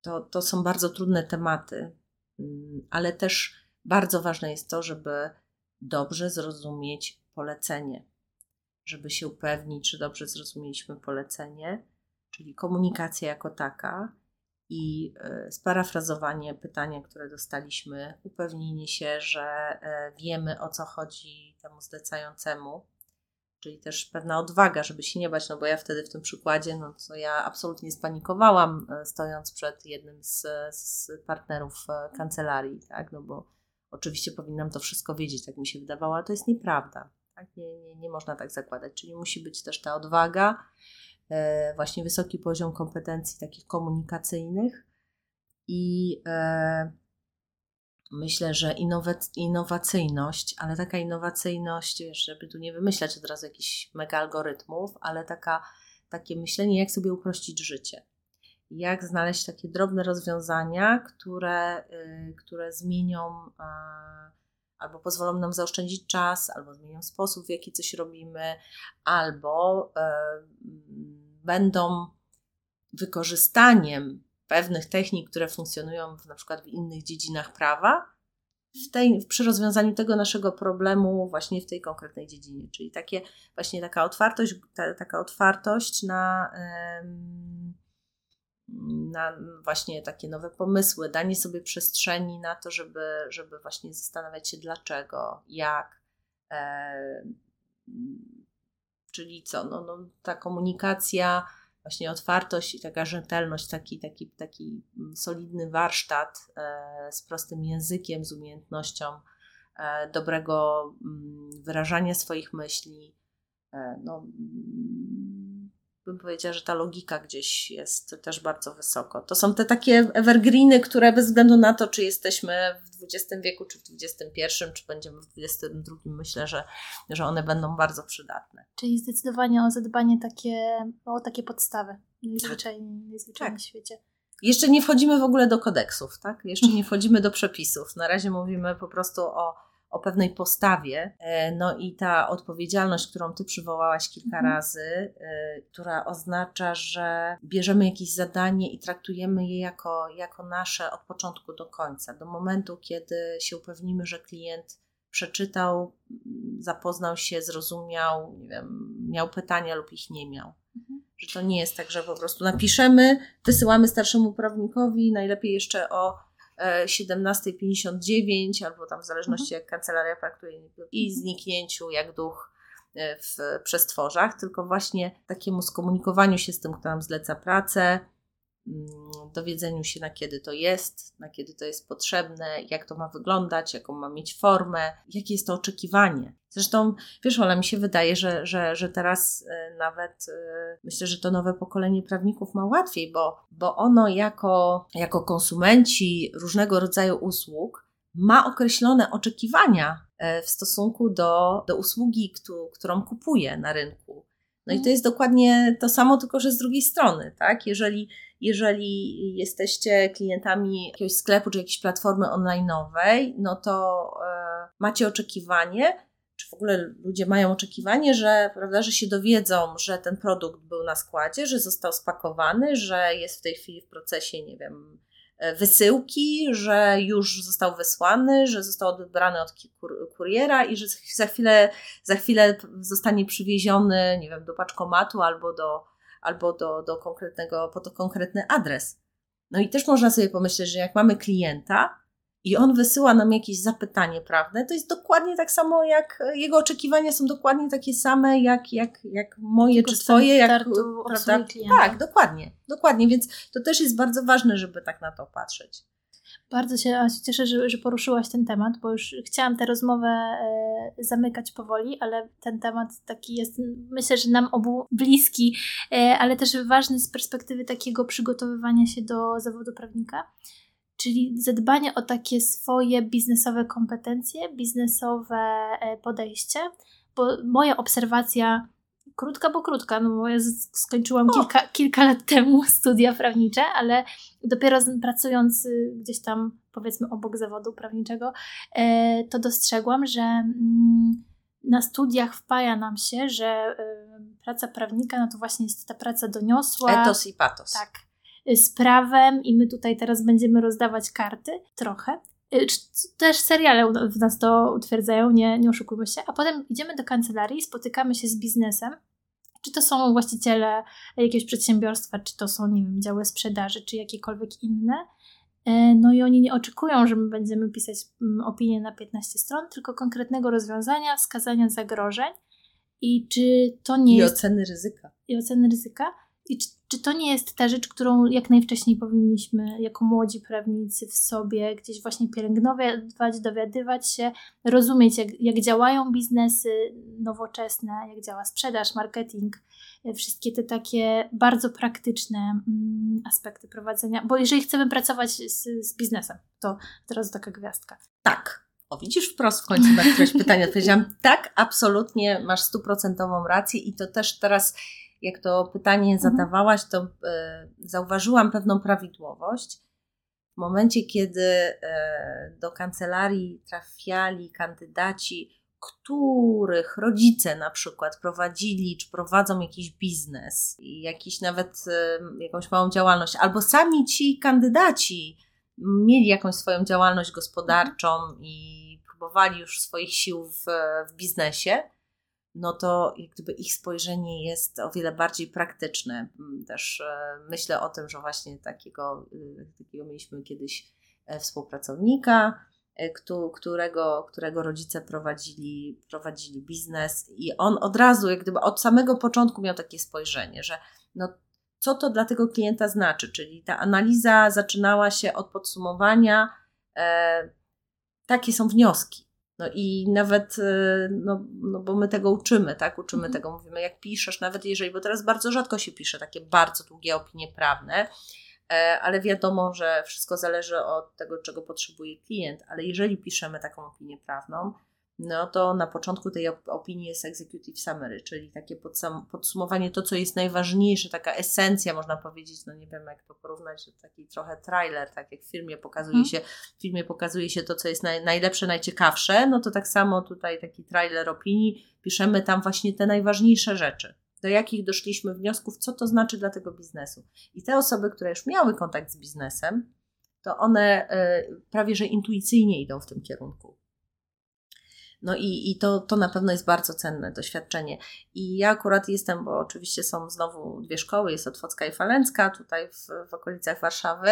S2: to, to są bardzo trudne tematy, ale też bardzo ważne jest to, żeby dobrze zrozumieć polecenie, żeby się upewnić, czy dobrze zrozumieliśmy polecenie, czyli komunikacja jako taka i e, sparafrazowanie pytania, które dostaliśmy, upewnienie się, że e, wiemy o co chodzi temu zlecającemu, czyli też pewna odwaga, żeby się nie bać, no bo ja wtedy w tym przykładzie, no to ja absolutnie spanikowałam, e, stojąc przed jednym z, z partnerów e, kancelarii, tak, no bo oczywiście powinnam to wszystko wiedzieć, tak mi się wydawało, ale to jest nieprawda, tak, nie, nie, nie można tak zakładać, czyli musi być też ta odwaga, e, właśnie wysoki poziom kompetencji takich komunikacyjnych i e, Myślę, że innowacyjność, ale taka innowacyjność, żeby tu nie wymyślać od razu jakichś mega algorytmów, ale taka, takie myślenie, jak sobie uprościć życie. Jak znaleźć takie drobne rozwiązania, które, y, które zmienią albo pozwolą nam zaoszczędzić czas, albo zmienią sposób, w jaki coś robimy, albo e, będą wykorzystaniem pewnych technik, które funkcjonują w, na przykład w innych dziedzinach prawa, w tej, przy rozwiązaniu tego naszego problemu właśnie w tej konkretnej dziedzinie. Czyli takie, właśnie taka otwartość, ta, taka otwartość na, na właśnie takie nowe pomysły, danie sobie przestrzeni na to, żeby, żeby właśnie zastanawiać się dlaczego, jak. Czyli co, no, no, ta komunikacja właśnie otwartość i taka rzetelność, taki, taki, taki mm, solidny warsztat e, z prostym językiem, z umiejętnością e, dobrego mm, wyrażania swoich myśli. E, no, mm, bym powiedziała, że ta logika gdzieś jest też bardzo wysoko. To są te takie evergreeny, które bez względu na to, czy jesteśmy w XX wieku, czy w XXI, czy będziemy w XXI, myślę, że, że one będą bardzo przydatne.
S1: Czyli zdecydowanie o zadbanie takie, o takie podstawy najzwyczajniej, najzwyczajniej tak. w świecie.
S2: Jeszcze nie wchodzimy w ogóle do kodeksów, tak? Jeszcze nie wchodzimy do przepisów. Na razie mówimy po prostu o, o pewnej postawie. E, no i ta odpowiedzialność, którą Ty przywołałaś kilka mhm. razy, e, która oznacza, że bierzemy jakieś zadanie i traktujemy je jako, jako nasze od początku do końca, do momentu, kiedy się upewnimy, że klient przeczytał, zapoznał się, zrozumiał, nie wiem, miał pytania lub ich nie miał. Mhm. Że to nie jest tak, że po prostu napiszemy, wysyłamy starszemu prawnikowi, najlepiej jeszcze o 17.59 e, albo tam w zależności mhm. jak kancelaria praktuje i zniknięciu jak duch e, w przestworzach, tylko właśnie takiemu skomunikowaniu się z tym, kto nam zleca pracę, dowiedzeniu się na kiedy to jest, na kiedy to jest potrzebne, jak to ma wyglądać, jaką ma mieć formę, jakie jest to oczekiwanie. Zresztą, wiesz, Ola, mi się wydaje, że, że, że teraz e, nawet e, myślę, że to nowe pokolenie prawników ma łatwiej, bo, bo ono jako, jako konsumenci różnego rodzaju usług ma określone oczekiwania e, w stosunku do, do usługi, którą kupuje na rynku. No i to jest dokładnie to samo, tylko że z drugiej strony, tak? Jeżeli, jeżeli jesteście klientami jakiegoś sklepu czy jakiejś platformy online'owej, no to e, macie oczekiwanie, czy w ogóle ludzie mają oczekiwanie, że, prawda, że się dowiedzą, że ten produkt był na składzie, że został spakowany, że jest w tej chwili w procesie, nie wiem, wysyłki, że już został wysłany, że został odebrany od kuriera i że za chwilę, za chwilę zostanie przywieziony, nie wiem, do paczkomatu albo do, albo do, do konkretnego, po to konkretny adres. No i też można sobie pomyśleć, że jak mamy klienta, i on wysyła nam jakieś zapytanie prawne, to jest dokładnie tak samo, jak jego oczekiwania są dokładnie takie same, jak, jak, jak moje Tylko czy twoje. Jak, prawda? Tak, dokładnie, dokładnie, więc to też jest bardzo ważne, żeby tak na to patrzeć.
S1: Bardzo się cieszę, że, że poruszyłaś ten temat, bo już chciałam tę rozmowę e, zamykać powoli, ale ten temat taki jest, myślę, że nam obu bliski, e, ale też ważny z perspektywy takiego przygotowywania się do zawodu prawnika czyli zadbanie o takie swoje biznesowe kompetencje, biznesowe e, podejście, bo moja obserwacja, krótka, bo krótka, no bo ja skończyłam kilka, kilka lat temu [laughs] studia prawnicze, ale dopiero pracując y, gdzieś tam, powiedzmy, obok zawodu prawniczego, e, to dostrzegłam, że mm, na studiach wpaja nam się, że y, praca prawnika, no to właśnie jest ta praca doniosła.
S2: Etos i patos.
S1: Tak, z prawem i my tutaj teraz będziemy rozdawać karty, trochę. Y, też seriale w nas to utwierdzają, nie, nie oszukujmy się. A potem idziemy do kancelarii, spotykamy się z biznesem, czy to są właściciele jakiegoś przedsiębiorstwa, czy to są, nie wiem, działy sprzedaży, czy jakiekolwiek inne. Y, no i oni nie oczekują, że my będziemy pisać mm, opinię na 15 stron, tylko konkretnego rozwiązania, wskazania zagrożeń i czy to nie
S2: I
S1: jest...
S2: I oceny ryzyka.
S1: I oceny ryzyka. I czy, czy to nie jest ta rzecz, którą jak najwcześniej powinniśmy jako młodzi prawnicy w sobie gdzieś właśnie pielęgnować, dowiadywać się, rozumieć jak, jak działają biznesy nowoczesne, jak działa sprzedaż, marketing, e, wszystkie te takie bardzo praktyczne mm, aspekty prowadzenia, bo jeżeli chcemy pracować z, z biznesem, to teraz taka gwiazdka.
S2: Tak, o, widzisz wprost w końcu na któreś pytanie odpowiedziałam. Tak, absolutnie masz stuprocentową rację i to też teraz jak to pytanie mhm. zadawałaś, to y, zauważyłam pewną prawidłowość. W momencie, kiedy y, do kancelarii trafiali kandydaci, których rodzice na przykład prowadzili czy prowadzą jakiś biznes, jakiś nawet y, jakąś małą działalność, albo sami ci kandydaci mieli jakąś swoją działalność gospodarczą i próbowali już swoich sił w, w biznesie, no to jak gdyby ich spojrzenie jest o wiele bardziej praktyczne. Mm, też e, myślę o tym, że właśnie takiego, y, takiego mieliśmy kiedyś e, współpracownika, e, którego, którego rodzice prowadzili, prowadzili biznes i on od razu, jak gdyby od samego początku miał takie spojrzenie, że no, co to dla tego klienta znaczy, czyli ta analiza zaczynała się od podsumowania, e, takie są wnioski. No i nawet, y, no, no bo my tego uczymy, tak? Uczymy mhm. tego, mówimy, jak piszesz, nawet jeżeli, bo teraz bardzo rzadko się pisze takie bardzo długie opinie prawne, e, ale wiadomo, że wszystko zależy od tego, czego potrzebuje klient, ale jeżeli piszemy taką opinię prawną, no to na początku tej opinii jest executive summary, czyli takie podsumowanie, to co jest najważniejsze, taka esencja można powiedzieć, no nie wiem jak to porównać, taki trochę trailer, tak jak w filmie pokazuje hmm. się, w filmie pokazuje się to, co jest naj, najlepsze, najciekawsze, no to tak samo tutaj taki trailer opinii, piszemy tam właśnie te najważniejsze rzeczy, do jakich doszliśmy wniosków, co to znaczy dla tego biznesu. I te osoby, które już miały kontakt z biznesem, to one y, prawie że intuicyjnie idą w tym kierunku no i, i to, to na pewno jest bardzo cenne doświadczenie. I ja akurat jestem, bo oczywiście są znowu dwie szkoły, jest Otwocka i Falęcka tutaj w, w okolicach Warszawy,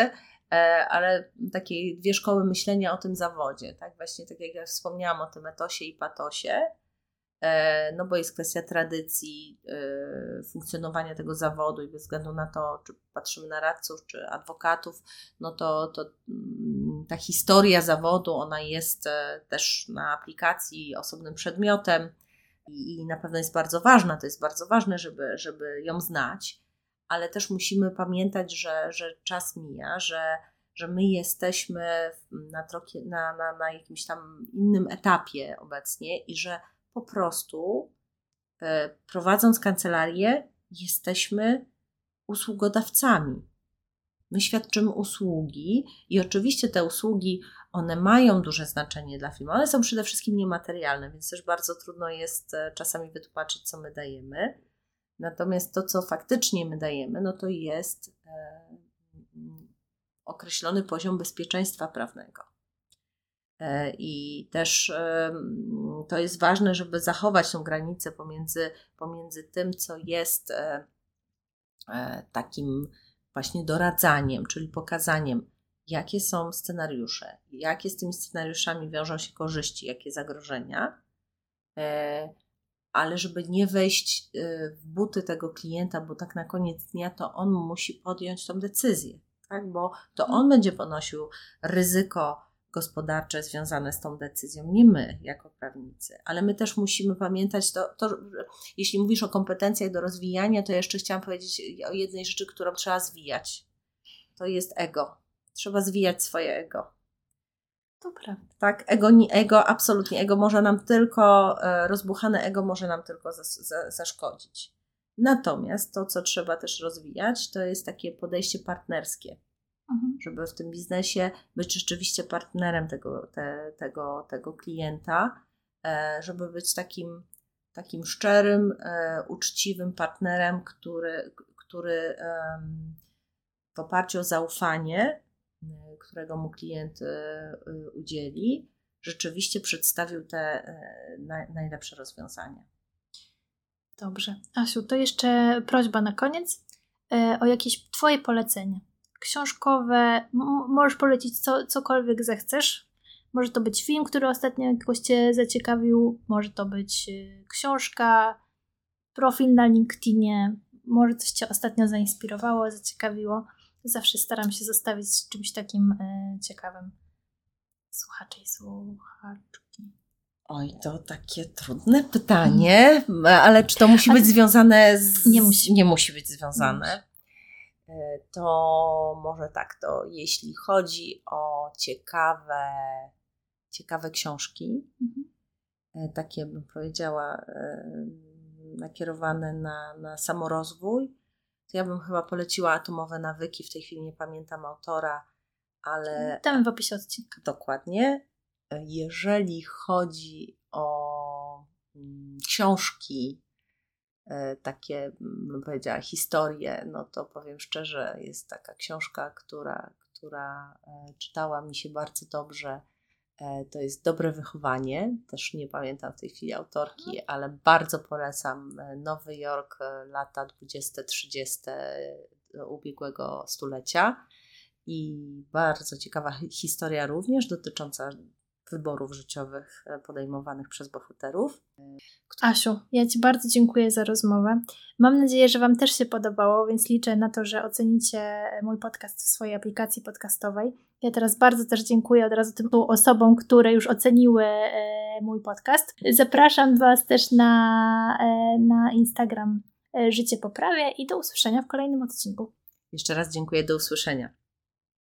S2: e, ale takie dwie szkoły myślenia o tym zawodzie, tak? Właśnie tak jak ja wspomniałam o tym etosie i patosie, no bo jest kwestia tradycji e, funkcjonowania tego zawodu i bez względu na to, czy patrzymy na radców, czy adwokatów, no to, to mm, ta historia zawodu, ona jest e, też na aplikacji osobnym przedmiotem i, na pewno jest bardzo ważna, to jest bardzo ważne, żeby, żeby ją znać, ale też musimy pamiętać, że, że czas mija, że że my jesteśmy na, na, na, na jakimś tam innym etapie obecnie i że po prostu e, prowadząc kancelarię, jesteśmy usługodawcami. My świadczymy usługi i oczywiście te usługi, one mają duże znaczenie dla firmy, ale są przede wszystkim niematerialne, więc też bardzo trudno jest e, czasami wytłumaczyć, co my dajemy. Natomiast to, co faktycznie my dajemy, no to jest e, określony poziom bezpieczeństwa prawnego. E, I też to jest ważne, żeby zachować tą granicę pomiędzy, pomiędzy tym, co jest e, e, takim właśnie doradzaniem, czyli pokazaniem, jakie są scenariusze, jakie z tymi scenariuszami wiążą się korzyści, jakie zagrożenia, ale żeby nie wejść w buty tego klienta, bo tak na koniec dnia to on musi podjąć tą decyzję, tak? bo to on będzie ponosił ryzyko gospodarcze związane z tą decyzją, nie my jako prawnicy, ale my też musimy pamiętać, to, to, jeśli mówisz o kompetencjach do rozwijania, to jeszcze chciałam powiedzieć o jednej rzeczy, którą trzeba zwijać. To jest ego. Trzeba zwijać swoje ego.
S1: To prawda.
S2: Tak, ego, ego absolutnie. Ego może nam tylko, e, rozbuchane ego może nam tylko zaszkodzić. Natomiast to, co trzeba też rozwijać, to jest takie podejście partnerskie Mhm. żeby w tym biznesie być rzeczywiście partnerem tego, te, tego, tego klienta, e, żeby być takim, takim szczerym, e, uczciwym partnerem, który, który w oparciu o zaufanie, e, którego mu klient udzieli, rzeczywiście przedstawił te najlepsze rozwiązania.
S1: Dobrze. Asiu, to jeszcze prośba na koniec o jakieś Twoje polecenie książkowe, możesz polecić co, cokolwiek zechcesz. Może to być film, który ostatnio jakoś Cię zaciekawił, może to być y, książka, profil na LinkedInie, może coś Cię ostatnio zainspirowało, zaciekawiło. Zawsze staram się zostawić z czymś takim y, ciekawym. Słuchacze i słuchaczki.
S2: Oj, to takie trudne pytanie, ale czy to musi być związane z.
S1: Nie musi.
S2: Nie musi być związane. E, to może tak, to jeśli chodzi o ciekawe, ciekawe książki, mhm. E, takie bym powiedziała, e, nakierowane na, na samorozwój, to ja bym chyba poleciła Atomowe Nawyki, w tej chwili nie pamiętam autora, ale...
S1: Damy w opisie odcinka.
S2: Dokładnie. Jeżeli chodzi o mm, książki takie, bym powiedziała, historie, no to powiem szczerze, jest taka książka, która, która e, czytała mi się bardzo dobrze. E, to jest Dobre Wychowanie. Też nie pamiętam w tej chwili autorki, mhm. ale bardzo polecam Nowy Jork, lata 20-30 ubiegłego stulecia. I bardzo ciekawa historia również dotycząca wyborów życiowych e, podejmowanych przez bohaterów.
S1: Asiu, ja Ci bardzo dziękuję za rozmowę. Mam nadzieję, że Wam też się podobało, więc liczę na to, że ocenicie mój podcast w swojej aplikacji podcastowej. Ja teraz bardzo też dziękuję od razu tym osobom, które już oceniły e, mój podcast. Zapraszam Was też na, e, na Instagram Życie Poprawia i do usłyszenia w kolejnym odcinku.
S2: Jeszcze raz dziękuję, do usłyszenia.